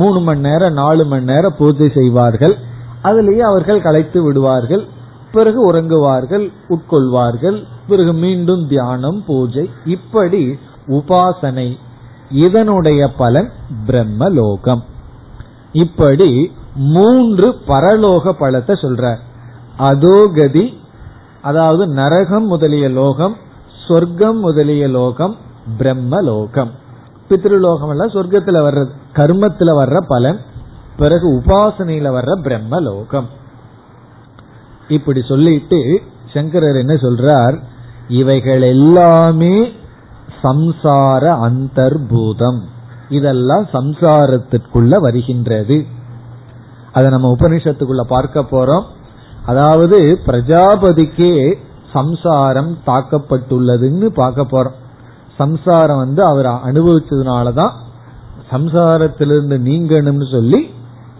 மூணு மணி நேரம் நாலு மணி நேரம் பூஜை செய்வார்கள். அதுலேயே அவர்கள் கலைத்து விடுவார்கள் பிறகு உறங்குவார்கள் உட்கொள்வார்கள் பிறகு மீண்டும் தியானம் பூஜை இப்படி உபாசனை. இதனுடைய பலன் பிரம்மலோகம். இப்படி மூன்று பரலோக பலத்தை சொல்ற. அதோகதி அதாவது நரகம் முதலிய லோகம் சொர்க்கம் முதலிய லோகம் பிரம்மலோகம். பித்ருலோகம் எல்லாம் சொர்க்கத்துல வர்ற கர்மத்துல வர்ற பலன் பிறகு உபாசனையில வர்ற பிரம்மலோகம். இப்படி சொல்லிட்டு சங்கரர் என்ன சொல்றார்? இவைகள் எல்லாமே சம்சார அந்தர்பூதம். இதெல்லாம் சம்சாரத்திற்குள்ள வருகின்றது. அதை நம்ம உபனிஷத்துக்குள்ள பார்க்க போறோம். அதாவது பிரஜாபதிக்கே சம்சாரம் தாக்கப்பட்டுள்ளதுன்னு பார்க்க போறோம். சம்சாரம் வந்து அவர் அனுபவிச்சதுனாலதான் சம்சாரத்திலிருந்து நீங்கணும்னு சொல்லி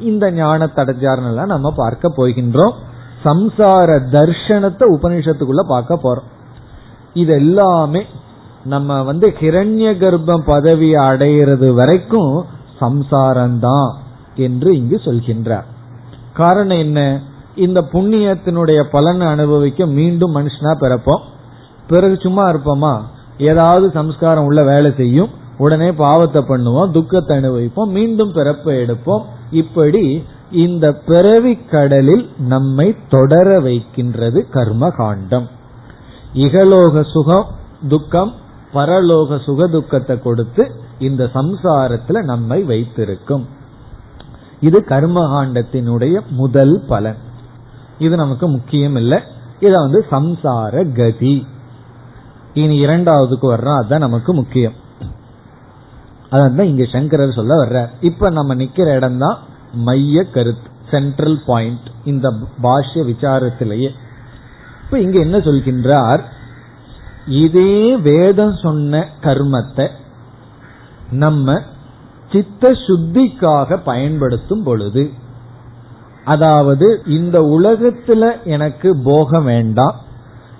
இந்த ஞான தடஞ்சாரெல்லாம் நம்ம பார்க்க போகின்றோம். சம்சார தர்ஷனத்தை உபனிஷத்துக்குள்ள பார்க்க போறோம். இது எல்லாமே நம்ம வந்து ஹிரண்ய கர்ப்பம் பதவியை அடையிறது வரைக்கும் சம்சாரம்தான் என்று இங்கு சொல்கின்றார். காரணம் என்ன? இந்த புண்ணியத்தினுடைய பலனை அனுபவிக்க மீண்டும் மனுஷனா பிறப்போம். பிறகு சும்மா இருப்போமா? ஏதாவது சம்ஸ்காரம் உள்ள வேலை செய்யும். உடனே பாவத்தை பண்ணுவோம் துக்கத்தை அனுபவிப்போம் மீண்டும் பிறப்பை எடுப்போம். இப்படி இந்த பிறவி கடலில் நம்மை தொடர வைக்கின்றது கர்ம காண்டம் இகலோக சுகம் துக்கம் பரலோக சுக துக்கத்தை கொடுத்து இந்த சம்சாரத்துல நம்மை வைத்திருக்கும். இது கர்மகாண்டத்தினுடைய முதல் பலன். இது நமக்கு முக்கியம் இல்லை இத வந்து சம்சார கதி. இனி இரண்டாவதுக்கு வர்றோம் அதுதான் நமக்கு முக்கியம். அதான் இங்க சங்கரர் சொல்ல வர்ற இப்ப நம்ம நிக்கிற இடம் தான் மைய கருத்து சென்ட்ரல் பாயிண்ட் இந்த பாஷ்ய விசாரத்திலேயே. இப்ப இங்க என்ன சொல்கின்றார்? இதே வேதம் சொன்ன கர்மத்தை நம்ம சித்த சுத்திக்காக பயன்படுத்தும் பொழுது அதாவது இந்த உலகத்துல எனக்கு போகம் வேண்டாம்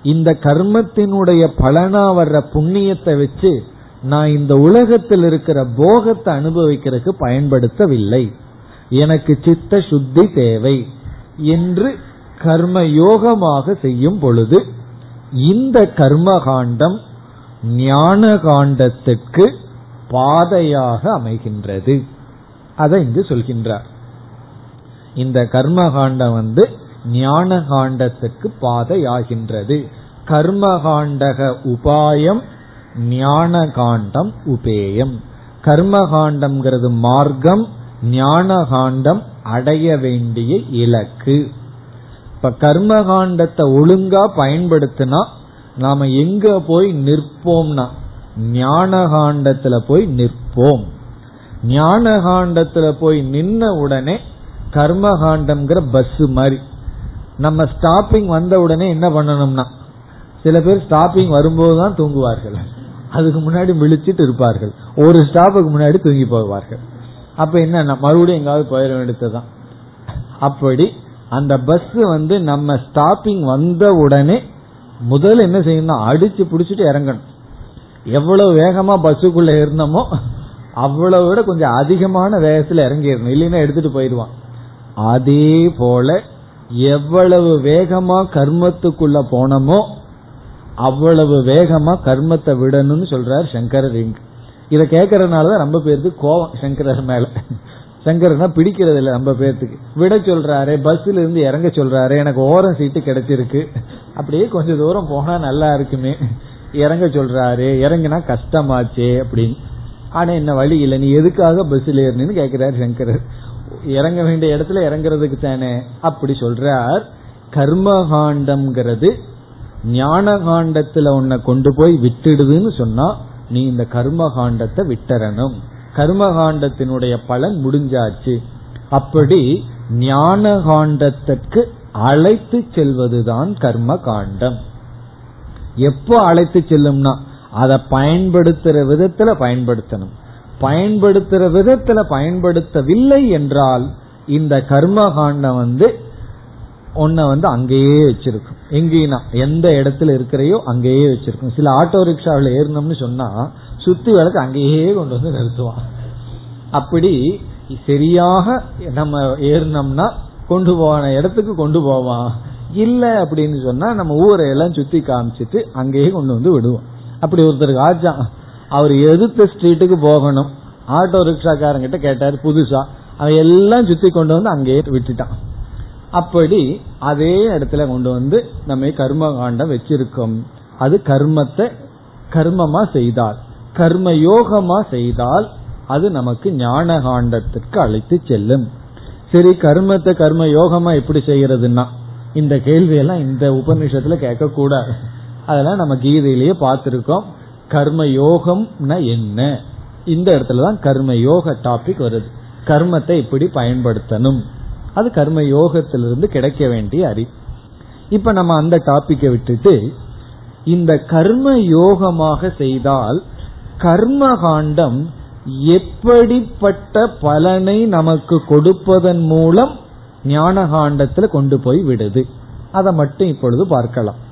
இந்த கர்மத்தினுடைய பலனா வர்ற புண்ணியத்தை வச்சு நான் இந்த உலகத்தில் இருக்கிற போகத்தை அனுபவிக்கிறதுக்கு பயன்படுத்தவில்லை. எனக்கு சித்த சுத்தி தேவை என்று கர்ம யோகமாக செய்யும் பொழுது இந்த கர்மகாண்டம் ஞான காண்டத்துக்கு பாதையாக அமைகின்றது. அதை இங்கு சொல்கின்றார். இந்த கர்மகாண்டம் வந்து ஞான காண்டத்துக்கு பாதையாகின்றது. கர்மகாண்டக உபாயம் ஞான காண்டம் உபேயம். கர்மகாண்டம்ங்கிறது மார்க்கம் ஞான காண்டம் அடைய வேண்டிய இலக்கு. இப்ப கர்மகாண்டத்தை ஒழுங்கா பயன்படுத்தினா நாம எங்க போய் நிற்போம்னா ஞான காண்டத்துல போய் நிற்போம். ஞான காண்டத்துல போய் நின்ன உடனே கர்மகாண்டம்ங்கிற பஸ் மாதிரி. நம்ம ஸ்டாப்பிங் வந்த உடனே என்ன பண்ணணும்னா சில பேர் ஸ்டாப்பிங் வரும்போது தான் தூங்குவார்கள். அதுக்கு முன்னாடி விழிச்சிட்டு இருப்பார்கள். ஒரு ஸ்டாப்புக்கு முன்னாடி தூங்கி போவார்கள். அப்ப என்ன மறுபடியும் எங்காவது போயிட வேண்டியதுதான். அப்படி அந்த பஸ் வந்து நம்ம ஸ்டாப்பிங் வந்த உடனே முதல்ல என்ன செய்யணும் அடிச்சு பிடிச்சிட்டு இறங்கணும். எவ்வளவு வேகமா பஸ்ஸுக்குள்ள இருந்தோமோ அவ்வளவு விட கொஞ்சம் அதிகமான வேகத்துல இறங்கிடணும். இல்லைன்னா எடுத்துட்டு போயிடுவான். அதே போல எவ்வளவு வேகமா கர்மத்துக்குள்ள போனோமோ அவ்வளவு வேகமா கர்மத்தை விடணும்னு சொல்றார் சங்கரர் இங்கு. இதை கேட்கறதுனாலதான் ரொம்ப பேருக்கு கோவம் சங்கரர் மேல. சங்கரனா பிடிக்கிறது இல்லை நம்ம பேர்த்துக்கு விட சொல்றாரு பஸ்ல இருந்து இறங்க சொல்றாரு எனக்கு ஓரம் சீட்டு கிடைச்சிருக்கு. அப்படியே கொஞ்சம் தூரம் போனா நல்லா இருக்குமே. இறங்க சொல்றாரு இறங்கினா கஷ்டமாச்சே அப்படின்னு. ஆனா என்ன வழி இல்லை நீ எதுக்காக பஸ்ல ஏறினு கேக்குறாரு சங்கரர் இறங்க வேண்டிய இடத்துல இறங்குறதுக்கு தானே. அப்படி சொல்றார் கர்மகாண்டம்ங்கிறது ஞான காண்டத்துல உன்னை கொண்டு போய் விட்டுடுதுன்னு சொன்னா நீ இந்த கர்மகாண்டத்தை விட்டுறணும். கர்மகாண்டத்தினுடைய பலன் முடிஞ்சாச்சு. அப்படி ஞான காண்டத்திற்கு அழைத்து செல்வதுதான் கர்ம காண்டம் எப்போ அழைத்து செல்லும்னா அதை பயன்படுத்துற விதத்துல பயன்படுத்தணும். பயன்படுத்துற விதத்துல பயன்படுத்தவில்லை என்றால் இந்த கர்ம காண்டம் வந்து உன்னை வந்து அங்கேயே வச்சிருக்கும். எங்கேனா எந்த இடத்துல இருக்கிறையோ அங்கேயே வச்சிருக்கும். சில ஆட்டோ ரிக்ஷாவில் ஏறணும்னு சொன்னா சுத்தி விளக்கு அங்கேயே கொண்டு வந்து நிறுத்துவான். அப்படி சரியாக நம்ம ஏறினோம்னா கொண்டு போன இடத்துக்கு கொண்டு போவான். இல்ல அப்படின்னு சொன்னா நம்ம ஊரை எல்லாம் சுத்தி காமிச்சிட்டு அங்கேயே கொண்டு வந்து விடுவோம். அப்படி ஒருத்தருக்கு ஆச்சான் அவர் எதிர்த்த ஸ்ட்ரீட்டுக்கு போகணும். ஆட்டோ ரிக்ஷாக்காரங்கிட்ட கேட்டார் புதுசா. அவன் எல்லாம் சுத்தி கொண்டு வந்து அங்கேயே விட்டுட்டான். அப்படி அதே இடத்துல கொண்டு வந்து நம்ம கர்ம காண்டம் வச்சிருக்கோம். அது கர்மத்தை கர்மமா செய்தார் கர்ம யோகமா செய்தால் அது நமக்கு ஞான காண்டத்திற்கு அழைத்து செல்லும். சரி கர்மத்தை கர்ம யோகமா எப்படி செய்யறதுன்னா இந்த கேள்வியெல்லாம் இந்த உபநிஷத்துல கேட்க கூடாது அதெல்லாம் நம்ம கீதையிலேயே பார்த்திருக்கோம். கர்ம யோகம்னா என்ன? இந்த இடத்துலதான் கர்ம யோக டாபிக் வருது. கர்மத்தை எப்படி பயன்படுத்தணும். அது கர்ம யோகத்திலிருந்து கிடைக்க வேண்டிய அறி. இப்ப நம்ம அந்த டாபிக்கை விட்டுட்டு இந்த கர்ம யோகமாக செய்தால் கர்ம காண்டம் எப்படிப்பட்ட பலனை நமக்கு கொடுப்பதன் மூலம் ஞான காண்டத்துல கொண்டு போய் விடுது. அதை மட்டும் இப்பொழுது பார்க்கலாம்.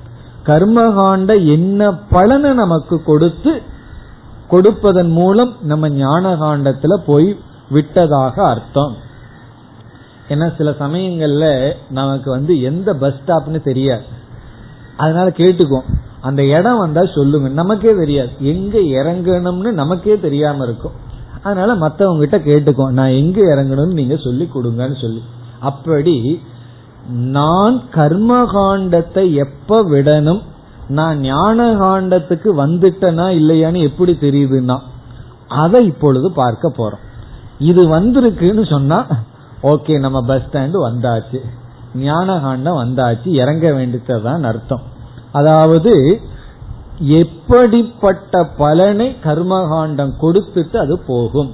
கர்மகாண்ட என்ன பலனை நமக்கு கொடுத்து கொடுப்பதன் மூலம் நம்ம ஞான காண்டத்துல போய் விட்டதாக அர்த்தம். ஏன்னா சில சமயங்கள்ல நமக்கு வந்து எந்த பஸ் ஸ்டாப்னு தெரியாது. அதனால கேட்டுக்குவோம். அந்த இடம் வந்தா சொல்லுங்க. நமக்கே தெரியாது. எங்க இறங்கணும்னு நமக்கே தெரியாம இருக்கும். அதனால மத்தவங்க கிட்ட கேட்டுக்கோ. நான் எங்க இறங்கணும்னு நீங்க சொல்லி கொடுங்கன்னு சொல்லி. அப்படி நான் கர்மகாண்டத்தை எப்ப விடணும்? நான் ஞான காண்டத்துக்கு வந்துட்டனா இல்லையான்னு எப்படி தெரியுதுன்னா அதை இப்பொழுது பார்க்க போறோம். இது வந்திருக்குன்னு சொன்னா ஓகே நம்ம பஸ் ஸ்டாண்டு வந்தாச்சு. ஞான காண்டம் வந்தாச்சு. இறங்க வேண்டியதுதான் அர்த்தம். அதாவது எப்படிப்பட்ட பலனை கர்மகாண்டம் கொடுத்துட்டு அது போகும்.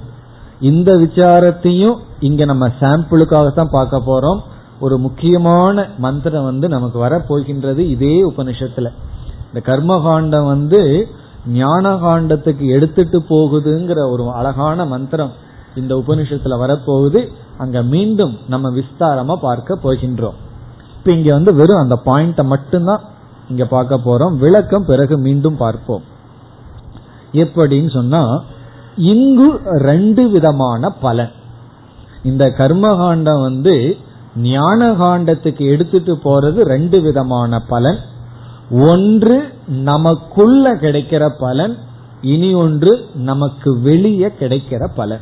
இந்த விசாரத்தையும் இங்க நம்ம சாம்பிளுக்காக தான் பார்க்க போறோம். ஒரு முக்கியமான மந்திரம் வந்து நமக்கு வர போகின்றது இதே உபனிஷத்துல. இந்த கர்மகாண்டம் வந்து ஞான காண்டத்துக்கு எடுத்துட்டு போகுதுங்கிற ஒரு அழகான மந்திரம் இந்த உபனிஷத்துல வரப்போகுது. அங்க மீண்டும் நம்ம விஸ்தாரமா பார்க்க போகின்றோம். இப்ப இங்க வந்து வெறும் அந்த பாயிண்ட மட்டும்தான் இங்க பார்க்க போறோம். விளக்கம் பிறகு மீண்டும் பார்ப்போம். எப்படின்னு சொன்னா இங்கு ரெண்டு விதமான பலன். இந்த கர்மகாண்டம் வந்து ஞான காண்டத்துக்கு எடுத்துட்டு போறது ரெண்டு விதமான பலன். ஒன்று நமக்குள்ள கிடைக்கிற பலன். இனி ஒன்று நமக்கு வெளியே கிடைக்கிற பலன்.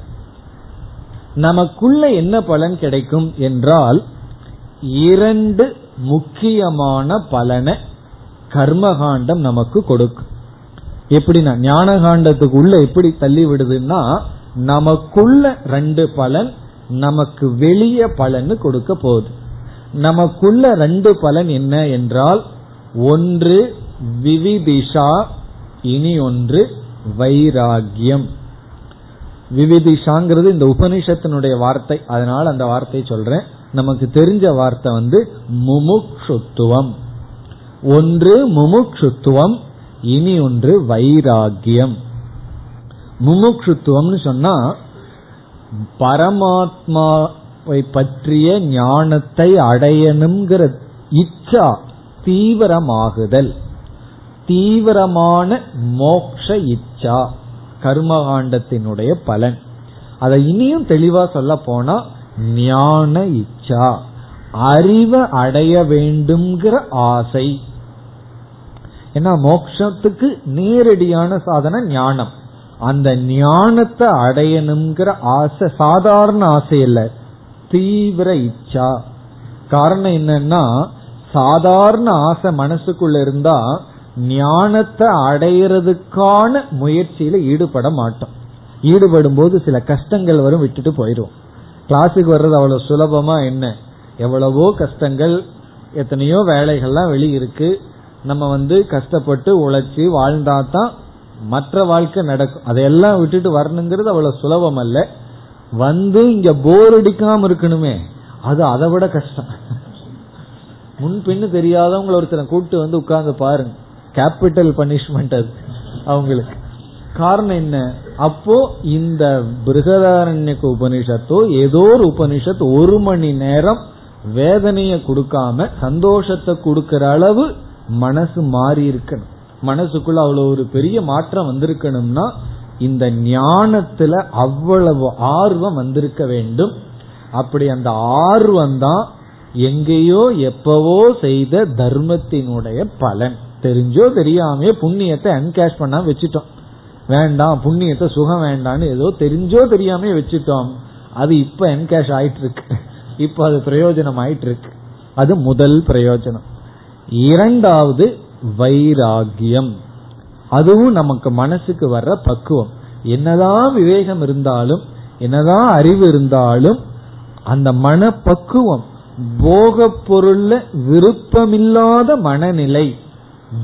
நமக்குள்ள என்ன பலன் கிடைக்கும் என்றால் இரண்டு முக்கியமான பலனை கர்மகாண்டம் நமக்கு கொடுக்கும் எப்படின்னா ஞான காண்டத்துக்கு உள்ள எப்படி தள்ளி விடுதுன்னா நமக்குள்ள ரெண்டு பலன் நமக்கு வெளிய பலன் கொடுக்க போகுது. நமக்குள்ள ரெண்டு பலன் என்ன என்றால் ஒன்று விவிதிஷா இனி ஒன்று வைராகியம். விவிதிஷாங்கிறது இந்த உபனிஷத்தினுடைய வார்த்தை. அதனால அந்த வார்த்தையை சொல்றேன். நமக்கு தெரிஞ்ச வார்த்தை வந்து முமுக்ஷுத்துவம். ஒன்று முமுக்ஷுத்துவம் இனி ஒன்று வைராகியம் முமுக்ஷுத்துவம்னு சொன்னா பரமாத்மாவை பற்றிய ஞானத்தை அடையணுங்கிற இச்சா தீவிரமாகுதல். தீவிரமான மோக்ஷ இச்சா கர்மகாண்டத்தினுடைய பலன். அதை இனியும் தெளிவா சொல்ல போனா ஞான இச்சா அறிவை அடைய வேண்டும்ங்கிற ஆசை. ஏன்னா மோக்ஷத்துக்கு நேரடியான சாதனை ஞானம். அந்த ஞானத்தை அடையணுங்கிற ஆசை சாதாரண ஆசை இல்ல. தீவிர இச்சா. காரணம் என்னன்னா சாதாரண ஆசை மனசுக்குள்ள இருந்தா ஞானத்தை அடையிறதுக்கான முயற்சியில ஈடுபட மாட்டோம். ஈடுபடும் போது சில கஷ்டங்கள் வரும் விட்டுட்டு போயிடும் கிளாஸுக்கு வர்றது அவ்வளவு சுலபமா என்ன? எவ்வளவோ கஷ்டங்கள் எத்தனையோ வேலைகள்லாம் வெளியிருக்கு. நம்ம வந்து கஷ்டப்பட்டு உழைச்சி வாழ்ந்தா தான் மற்ற வாழ்க்கை நடக்கும். அதையெல்லாம் விட்டுட்டு வரணுங்கிறது அவ்வளவு சுலபம் அல்ல. வந்து இங்க போர் அடிக்காம இருக்கணுமே. அது அதை விட கஷ்டம். முன்பின்னு தெரியாதவங்களை ஒருத்தரை கூப்பிட்டு வந்து உட்கார்ந்து பாருங்க. கேபிட்டல் பனிஷ்மெண்ட் அது அவங்களுக்கு. காரணம் என்ன? அப்போ இந்த பிருகதாரண்யக்கு உபனிஷத்தோ ஏதோ ஒரு உபனிஷத் ஒரு மணி நேரம் வேதனைய கொடுக்காம சந்தோஷத்தை கொடுக்கற அளவு மனசு மாறி இருக்கணும். மனசுக்குள்ள அவ்வளவு ஒரு பெரிய மாற்றம் வந்திருக்கணும்னா இந்த ஞானத்துல அவ்வளவு ஆர்வம் வந்திருக்க வேண்டும். அப்படி அந்த ஆர்வம் தான் எங்கேயோ எப்பவோ செய்த தர்மத்தினுடைய பலன். தெரிஞ்சோ தெரியாமையோ புண்ணியத்தை அன்கேஷ் பண்ணாம வச்சுட்டோம். வேண்டாம் புண்ணியத்தை சுகம் வேண்டாம்னு ஏதோ தெரிஞ்சோ தெரியாம வச்சுட்டோம். அது இப்ப என்கேஷ் ஆயிட்டு இருக்கு இப்ப அது பிரயோஜனம் ஆயிட்டு இருக்கு அது முதல் பிரயோஜனம். இரண்டாவது வைராகியம். அதுவும் நமக்கு மனசுக்கு வர்ற பக்குவம். என்னதான் விவேகம் இருந்தாலும் என்னதான் அறிவு இருந்தாலும் அந்த மன பக்குவம் போக பொருள்ல விருப்பமில்லாத மனநிலை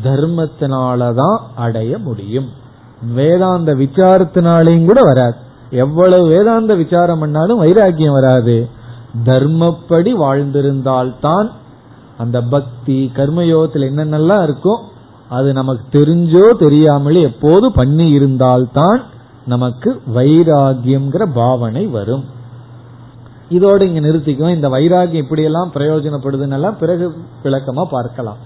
தர்மத்தினாலதான் அடைய முடியும். வேதாந்த விசாரத்தினாலையும் கூட வராது. எவ்வளவு வேதாந்த விசாரம் பண்ணாலும் வைராக்கியம் வராது. தர்மப்படி வாழ்ந்திருந்தால்தான் அந்த பக்தி கர்மயோகத்தில் என்னென்னலாம் இருக்கோ அது நமக்கு தெரிஞ்சோ தெரியாமலே எப்போது பண்ணி இருந்தால்தான் நமக்கு வைராகியம்ங்கிற பாவனை வரும். இதோடு இங்க நிறுத்திக்குவோம். இந்த வைராகியம் இப்படியெல்லாம் பிரயோஜனப்படுதுன்னு பிறகு விளக்கமா பார்க்கலாம்.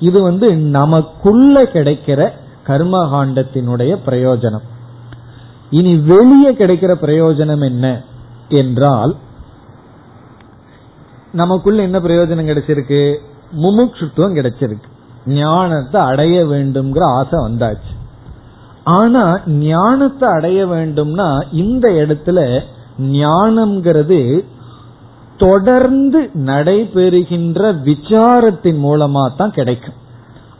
இது வந்து நமக்குள்ள கிடைக்கிற கர்மகாண்டத்தினுடைய பிரயோஜனம். இனி வெளியே கிடைக்கிற பிரயோஜனம் என்ன? என்றால் நமக்குள்ள என்ன பிரயோஜனம் கிடைச்சிருக்கு? முமுட்சுத்துவம் கிடைச்சிருக்கு. ஞானத்தை அடைய வேண்டும்ங்கிற ஆசை வந்தாச்சு. ஆனா ஞானத்தை அடைய வேண்டும்னா இந்த இடத்துல ஞானம்ங்கிறது தொடர்ந்து நடைபெறுகின்ற விசாரத்தின் மூலமா தான் கிடைக்கும்.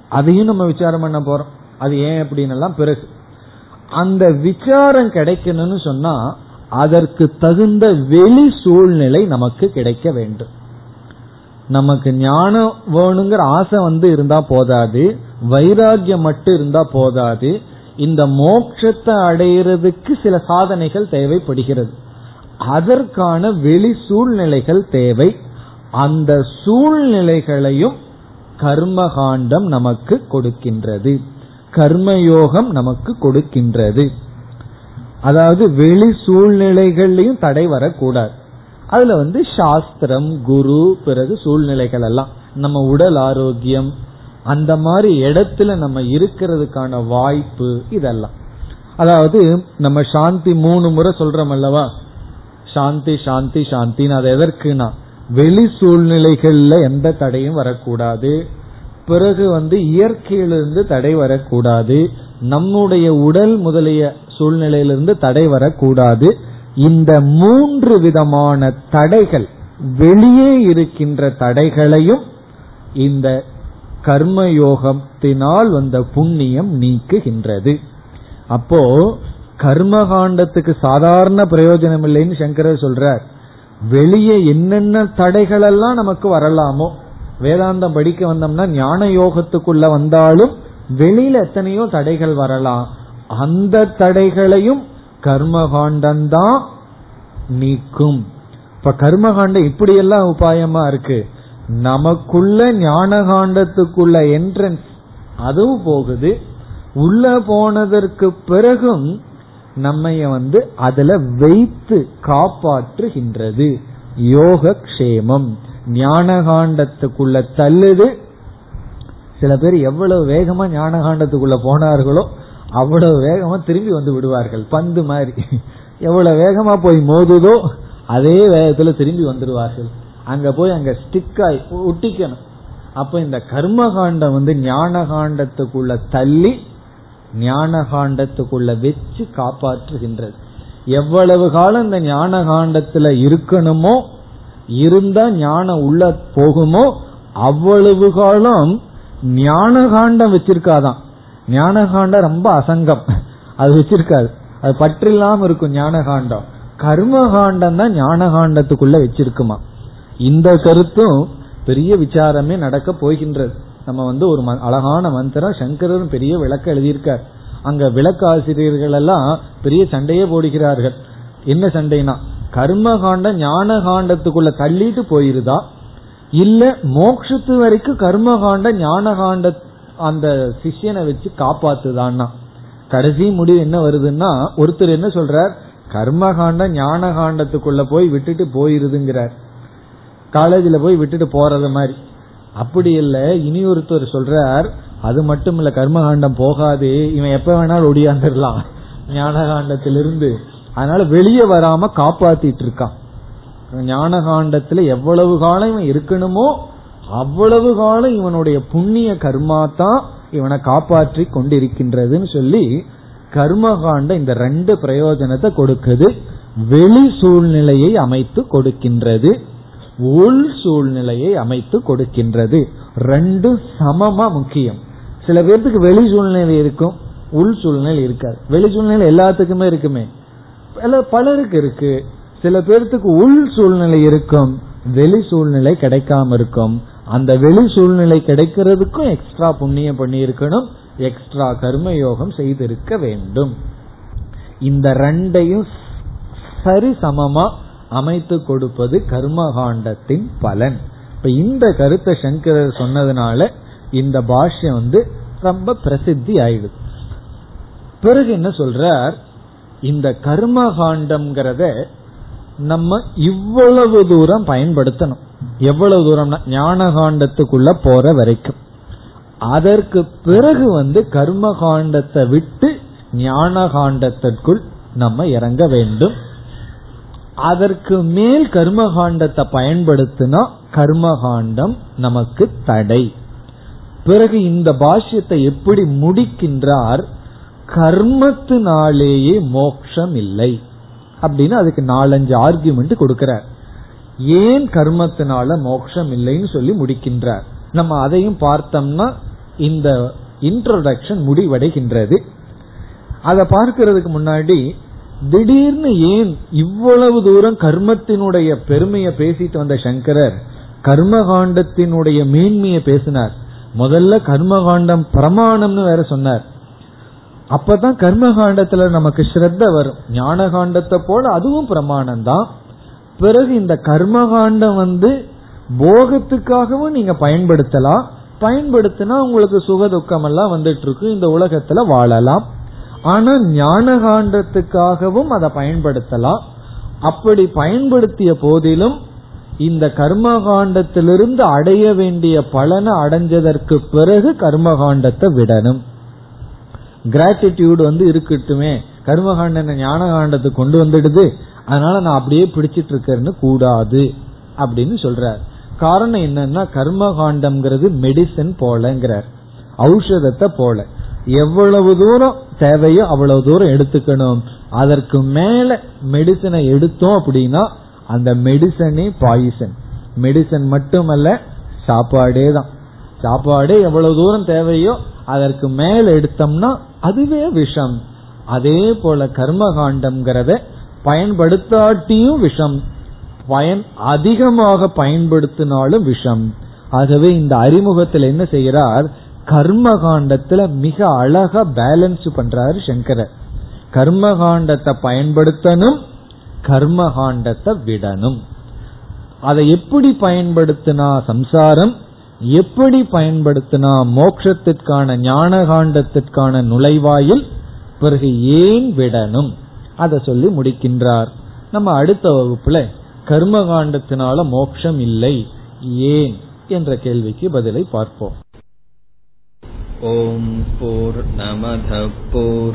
அதையும் நம்ம விசாரம் பண்ண போறோம். அது ஏன் அப்படின்னு எல்லாம் பிறகு. அந்த விசாரம் கிடைக்கணும்னு சொன்னா அதற்கு தகுந்த வெளி சூழ்நிலை நமக்கு கிடைக்க வேண்டும். நமக்கு ஞானம் வேணுங்கிற ஆசை வந்து இருந்தா போதாது வைராகியம் மட்டும் இருந்தா போதாது இந்த மோட்சத்தை அடையிறதுக்கு சில சாதனைகள் தேவைப்படுகிறது. அதற்கான வெளி சூழ்நிலைகள் தேவை. அந்த சூழ்நிலைகளையும் கர்மகாண்டம் நமக்கு கொடுக்கின்றது. கர்மயோகம் நமக்கு கொடுக்கின்றது. அதாவது வெளி சூழ்நிலைகள்லையும் தடை வரக்கூடாது. அதுல வந்து சாஸ்திரம் குரு பிறகு சூழ்நிலைகள் எல்லாம். நம்ம உடல் ஆரோக்கியம் அந்த மாதிரி இடத்துல நம்ம இருக்கிறதுக்கான வாய்ப்பு இதெல்லாம். அதாவது நம்ம சாந்தி மூணு முறை சொல்றோம் அல்லவா? சாந்தி சாந்தி சாந்தின்னு அது எதற்குனா வெளி சூழ்நிலைகள்ல எந்த தடையும் வரக்கூடாது. பிறகு வந்து இயற்கையிலிருந்து தடை வரக்கூடாது. நம்முடைய உடல் முதலிய சூழ்நிலையிலிருந்து தடை வரக்கூடாது. இந்த மூன்று விதமான தடைகள் வெளியே இருக்கின்ற தடைகளையும் இந்த கர்மயோகத்தினால் வந்த புண்ணியம் நீக்குகின்றது. அப்போ கர்மகாண்டத்துக்கு சாதாரண பிரயோஜனம் இல்லைன்னு சங்கரர் சொல்றார். வெளியே என்னென்ன தடைகள் எல்லாம் நமக்கு வரலாமோ வேதாந்தம் படிக்க வந்தோம்னா ஞான யோகத்துக்குள்ள வந்தாலும் வெளியில எத்தனையோ தடைகள் வரலாம். அந்த தடைகளையும் கர்மகாண்டந்தான் நீக்கும். இப்ப கர்மகாண்டம் இப்படியெல்லாம் உபாயமா இருக்கு. நமக்குள்ள ஞானகாண்டத்துக்குள்ள என்ட்ரன்ஸ் அதுவும் போகுது. உள்ள போனதற்கு பிறகும் நம்மைய வந்து அதுல வைத்து காப்பாற்றுகின்றது. யோக க்ஷேமம் ஞானகாண்டத்துக்குள்ள தள்ளுது. சில பேர் எவ்வளவு வேகமா ஞானகாண்டத்துக்குள்ள போனார்களோ அவ்வளவு வேகமா திரும்பி வந்து விடுவார்கள். பந்து மாதிரி. எவ்வளவு வேகமா போய் மோதுதோ அதே வேகத்துல திரும்பி வந்துடுவார்கள் அங்க போய் அங்க ஸ்டிக்காய் ஒட்டிக்கணும். அப்ப இந்த கர்மகாண்டம் வந்து ஞான காண்டத்துக்குள்ள தள்ளி ஞான காண்டத்துக்குள்ள வச்சு காப்பாற்றுகின்றது. எவ்வளவு காலம் இந்த ஞான காண்டத்துல இருக்கணுமோ இருந்தா ஞானம் உள்ள போகுமோ அவ்வளவு காலம் ஞான காண்டம் வச்சிருக்காதான். ஞான காண்டம் ரொம்ப அசங்கம். அது வச்சிருக்காது அது பற்றில்லாம இருக்கும் ஞானகாண்டம். கர்மகாண்டம் தான் ஞானகாண்டத்துக்குள்ள வச்சிருக்குமா? இந்த கருத்தும் பெரிய விசாரமே நடக்க போகின்றது. நம்ம வந்து ஒரு அழகான மந்திரம் சங்கரரும் பெரிய விளக்க எழுதியிருக்கார். அங்க விளக்க ஆசிரியர்கள் எல்லாம் பெரிய சண்டையே போடுகிறார்கள். என்ன சண்டைனா கர்மகாண்டம் ஞான காண்டத்துக்குள்ள தள்ளிட்டு போயிருதா? இல்ல மோக்ஷத்து வரைக்கும் கர்மகாண்ட ஞான காண்ட அந்த சிஷியனை வச்சு காப்பாத்துதான்னா. கடைசி முடிவு என்ன வருதுன்னா ஒருத்தர் என்ன சொல்றார்? கர்மகாண்டம் ஞான காண்டத்துக்குள்ள போய் விட்டுட்டு போயிருதுங்கிறார். காலேஜில் போய் விட்டுட்டு போறது மாதிரி. அப்படி இல்லை இனி ஒருத்தர் சொல்றார் அது மட்டும் இல்ல கர்மகாண்டம் போகாது இவன் எப்ப வேணாலும் ஒடியாந்துடலாம் ஞான காண்டத்திலிருந்து அதனால வெளியே வராம காப்பாத்திட்டு இருக்கான். ஞான காண்டத்துல எவ்வளவு காலம் இவன் இருக்கணுமோ அவ்வளவு காலம் இவனுடைய புண்ணிய கர்மா தான் இவனை காப்பாற்றி கொண்டிருக்கின்றதுன்னு சொல்லி கர்மகாண்ட இந்த ரெண்டு பிரயோஜனத்தை கொடுக்குது. வெளி சூழ்நிலையை அமைத்து கொடுக்கின்றது. உள் சூழ்நிலையை அமைத்து கொடுக்கின்றது. ரெண்டு சமமா முக்கியம். சில பேர்த்துக்கு வெளி சூழ்நிலை இருக்கும் உள் சூழ்நிலை இருக்காது. வெளி சூழ்நிலை எல்லாத்துக்குமே இருக்குமே. பலருக்கு இருக்கு. சில பேர்த்துக்கு உள் சூழ்நிலை இருக்கும். வெளி சூழ்நிலை கிடைக்காம இருக்கும் அந்த வெளி சூழ்நிலை கிடைக்கிறதுக்கும் எக்ஸ்ட்ரா புண்ணியம் பண்ணி இருக்கணும் எக்ஸ்ட்ரா கர்மயோகம் செய்திருக்க வேண்டும். இந்த ரெண்டையும் சரி சமமா அமைத்து கொடுப்பது கர்மகாண்டத்தின் பலன். இப்ப இந்த கருத்தை சங்கரர் சொன்னதுனால இந்த பாஷ்யம் வந்து ரொம்ப பிரசித்தி ஆயிடுது. பிறகு என்ன சொல்றார்? இந்த கர்மகாண்டம்ங்கிறத நம்ம இவ்வளவு தூரம் பயன்படுத்தணும். எவ்வளவு தூரம்னா ஞான காண்டத்துக்குள்ள போற வரைக்கும். அதற்கு பிறகு வந்து கர்ம காண்டத்தை விட்டு ஞான காண்டத்திற்குள் நம்ம இறங்க வேண்டும். அதற்கு மேல் கர்மகாண்டத்தை பயன்படுத்தினா கர்மகாண்டம் நமக்கு தடை. பிறகு இந்த பாஷ்யத்தை எப்படி முடிக்கின்றார்? கர்மத்தினாலேயே மோக்ஷம் இல்லை. அப்படின்னு அதுக்கு நாலஞ்சு ஆர்கியூமெண்ட் கொடுக்கிறார். ஏன் கர்மத்தினால மோட்சம் இல்லைன்னு சொல்லி முடிக்கின்றார். நம்ம அதையும் பார்த்தோம்னா இந்த இன்ட்ரோடக்ஷன் முடிவடைகின்றது. அதை பார்க்கிறதுக்கு முன்னாடி திடீர்னு ஏன் இவ்வளவு தூரம் கர்மத்தினுடைய பெருமையை பேசிட்டு வந்த சங்கரர் கர்மகாண்டத்தினுடைய மேன்மையை பேசினார். முதல்ல கர்மகாண்டம் பிரமாணம்னு வேற சொன்னார். அப்பதான் கர்மகாண்டத்துல நமக்கு ஸ்ரத்த வரும். ஞான காண்டத்தை போல அதுவும் பிரமாணம் தான் பிறகு இந்த கர்மகாண்டம் வந்து போகத்துக்காகவும் நீங்க பயன்படுத்தலாம். பயன்படுத்தினா உங்களுக்கு சுக துக்கம் எல்லாம் வந்துட்டு இருக்கு இந்த உலகத்துல வாழலாம். ஆனா ஞான காண்டத்துக்காகவும் அதை பயன்படுத்தலாம். அப்படி பயன்படுத்திய போதிலும் இந்த கர்மகாண்டத்திலிருந்து அடைய வேண்டிய பலனை அடைஞ்சதற்கு பிறகு கர்மகாண்டத்தை விடணும். கிராட்டிடியூடு வந்து இருக்கட்டுமே. கர்மகாண்ட ஞான காண்டத்துக்கு கொண்டு வந்துடுது. அதனால நான் அப்படியே பிடிச்சிட்டு இருக்கேன்னு கூடாது அப்படின்னு சொல்றார். காரணம் என்னன்னா கர்மகாண்டம்ங்கிறது மெடிசன் போலங்கிறார். ஔஷதத்தை போல. எவ்வளவு தூரம் தேவையோ அவ்வளவு தூரம் எடுத்துக்கணும். அதற்கு மேல மெடிசனை எடுத்தோம் அப்படின்னா அந்த மெடிசனே பாய்சன் மெடிசன் மட்டுமல்ல சாப்பாடே தான் சாப்பாடே எவ்வளவு தூரம் தேவையோ அதற்கு மேல எடுத்தோம்னா அதுவே விஷம். அதே போல கர்மகாண்டம்ங்கிறத பயன்படுத்தாட்டியும் விஷம். பயன் அதிகமாக பயன்படுத்தினாலும் விஷம். ஆகவே இந்த அறிமுகத்தில் என்ன செய்கிறார்? கர்ம காண்டத்துல மிக அழகா பேலன்ஸ் பண்றாரு சங்கரர் கர்ம காண்டத்தை பயன்படுத்தணும் கர்மகாண்டத்தை விடணும். அதை எப்படி பயன்படுத்தினா சம்சாரம் எப்படி பயன்படுத்தினா மோட்சத்திற்கான ஞான காண்டத்திற்கான நுழைவாயில் பிறகு ஏன் விடணும்? அதை சொல்லி முடிக்கின்றார். நம்ம அடுத்த வகுப்புல கர்ம காண்டத்தினால மோட்சம் இல்லை ஏன் என்ற கேள்விக்கு பதிலை பார்ப்போம்.
ஓம் போர் நமத போர்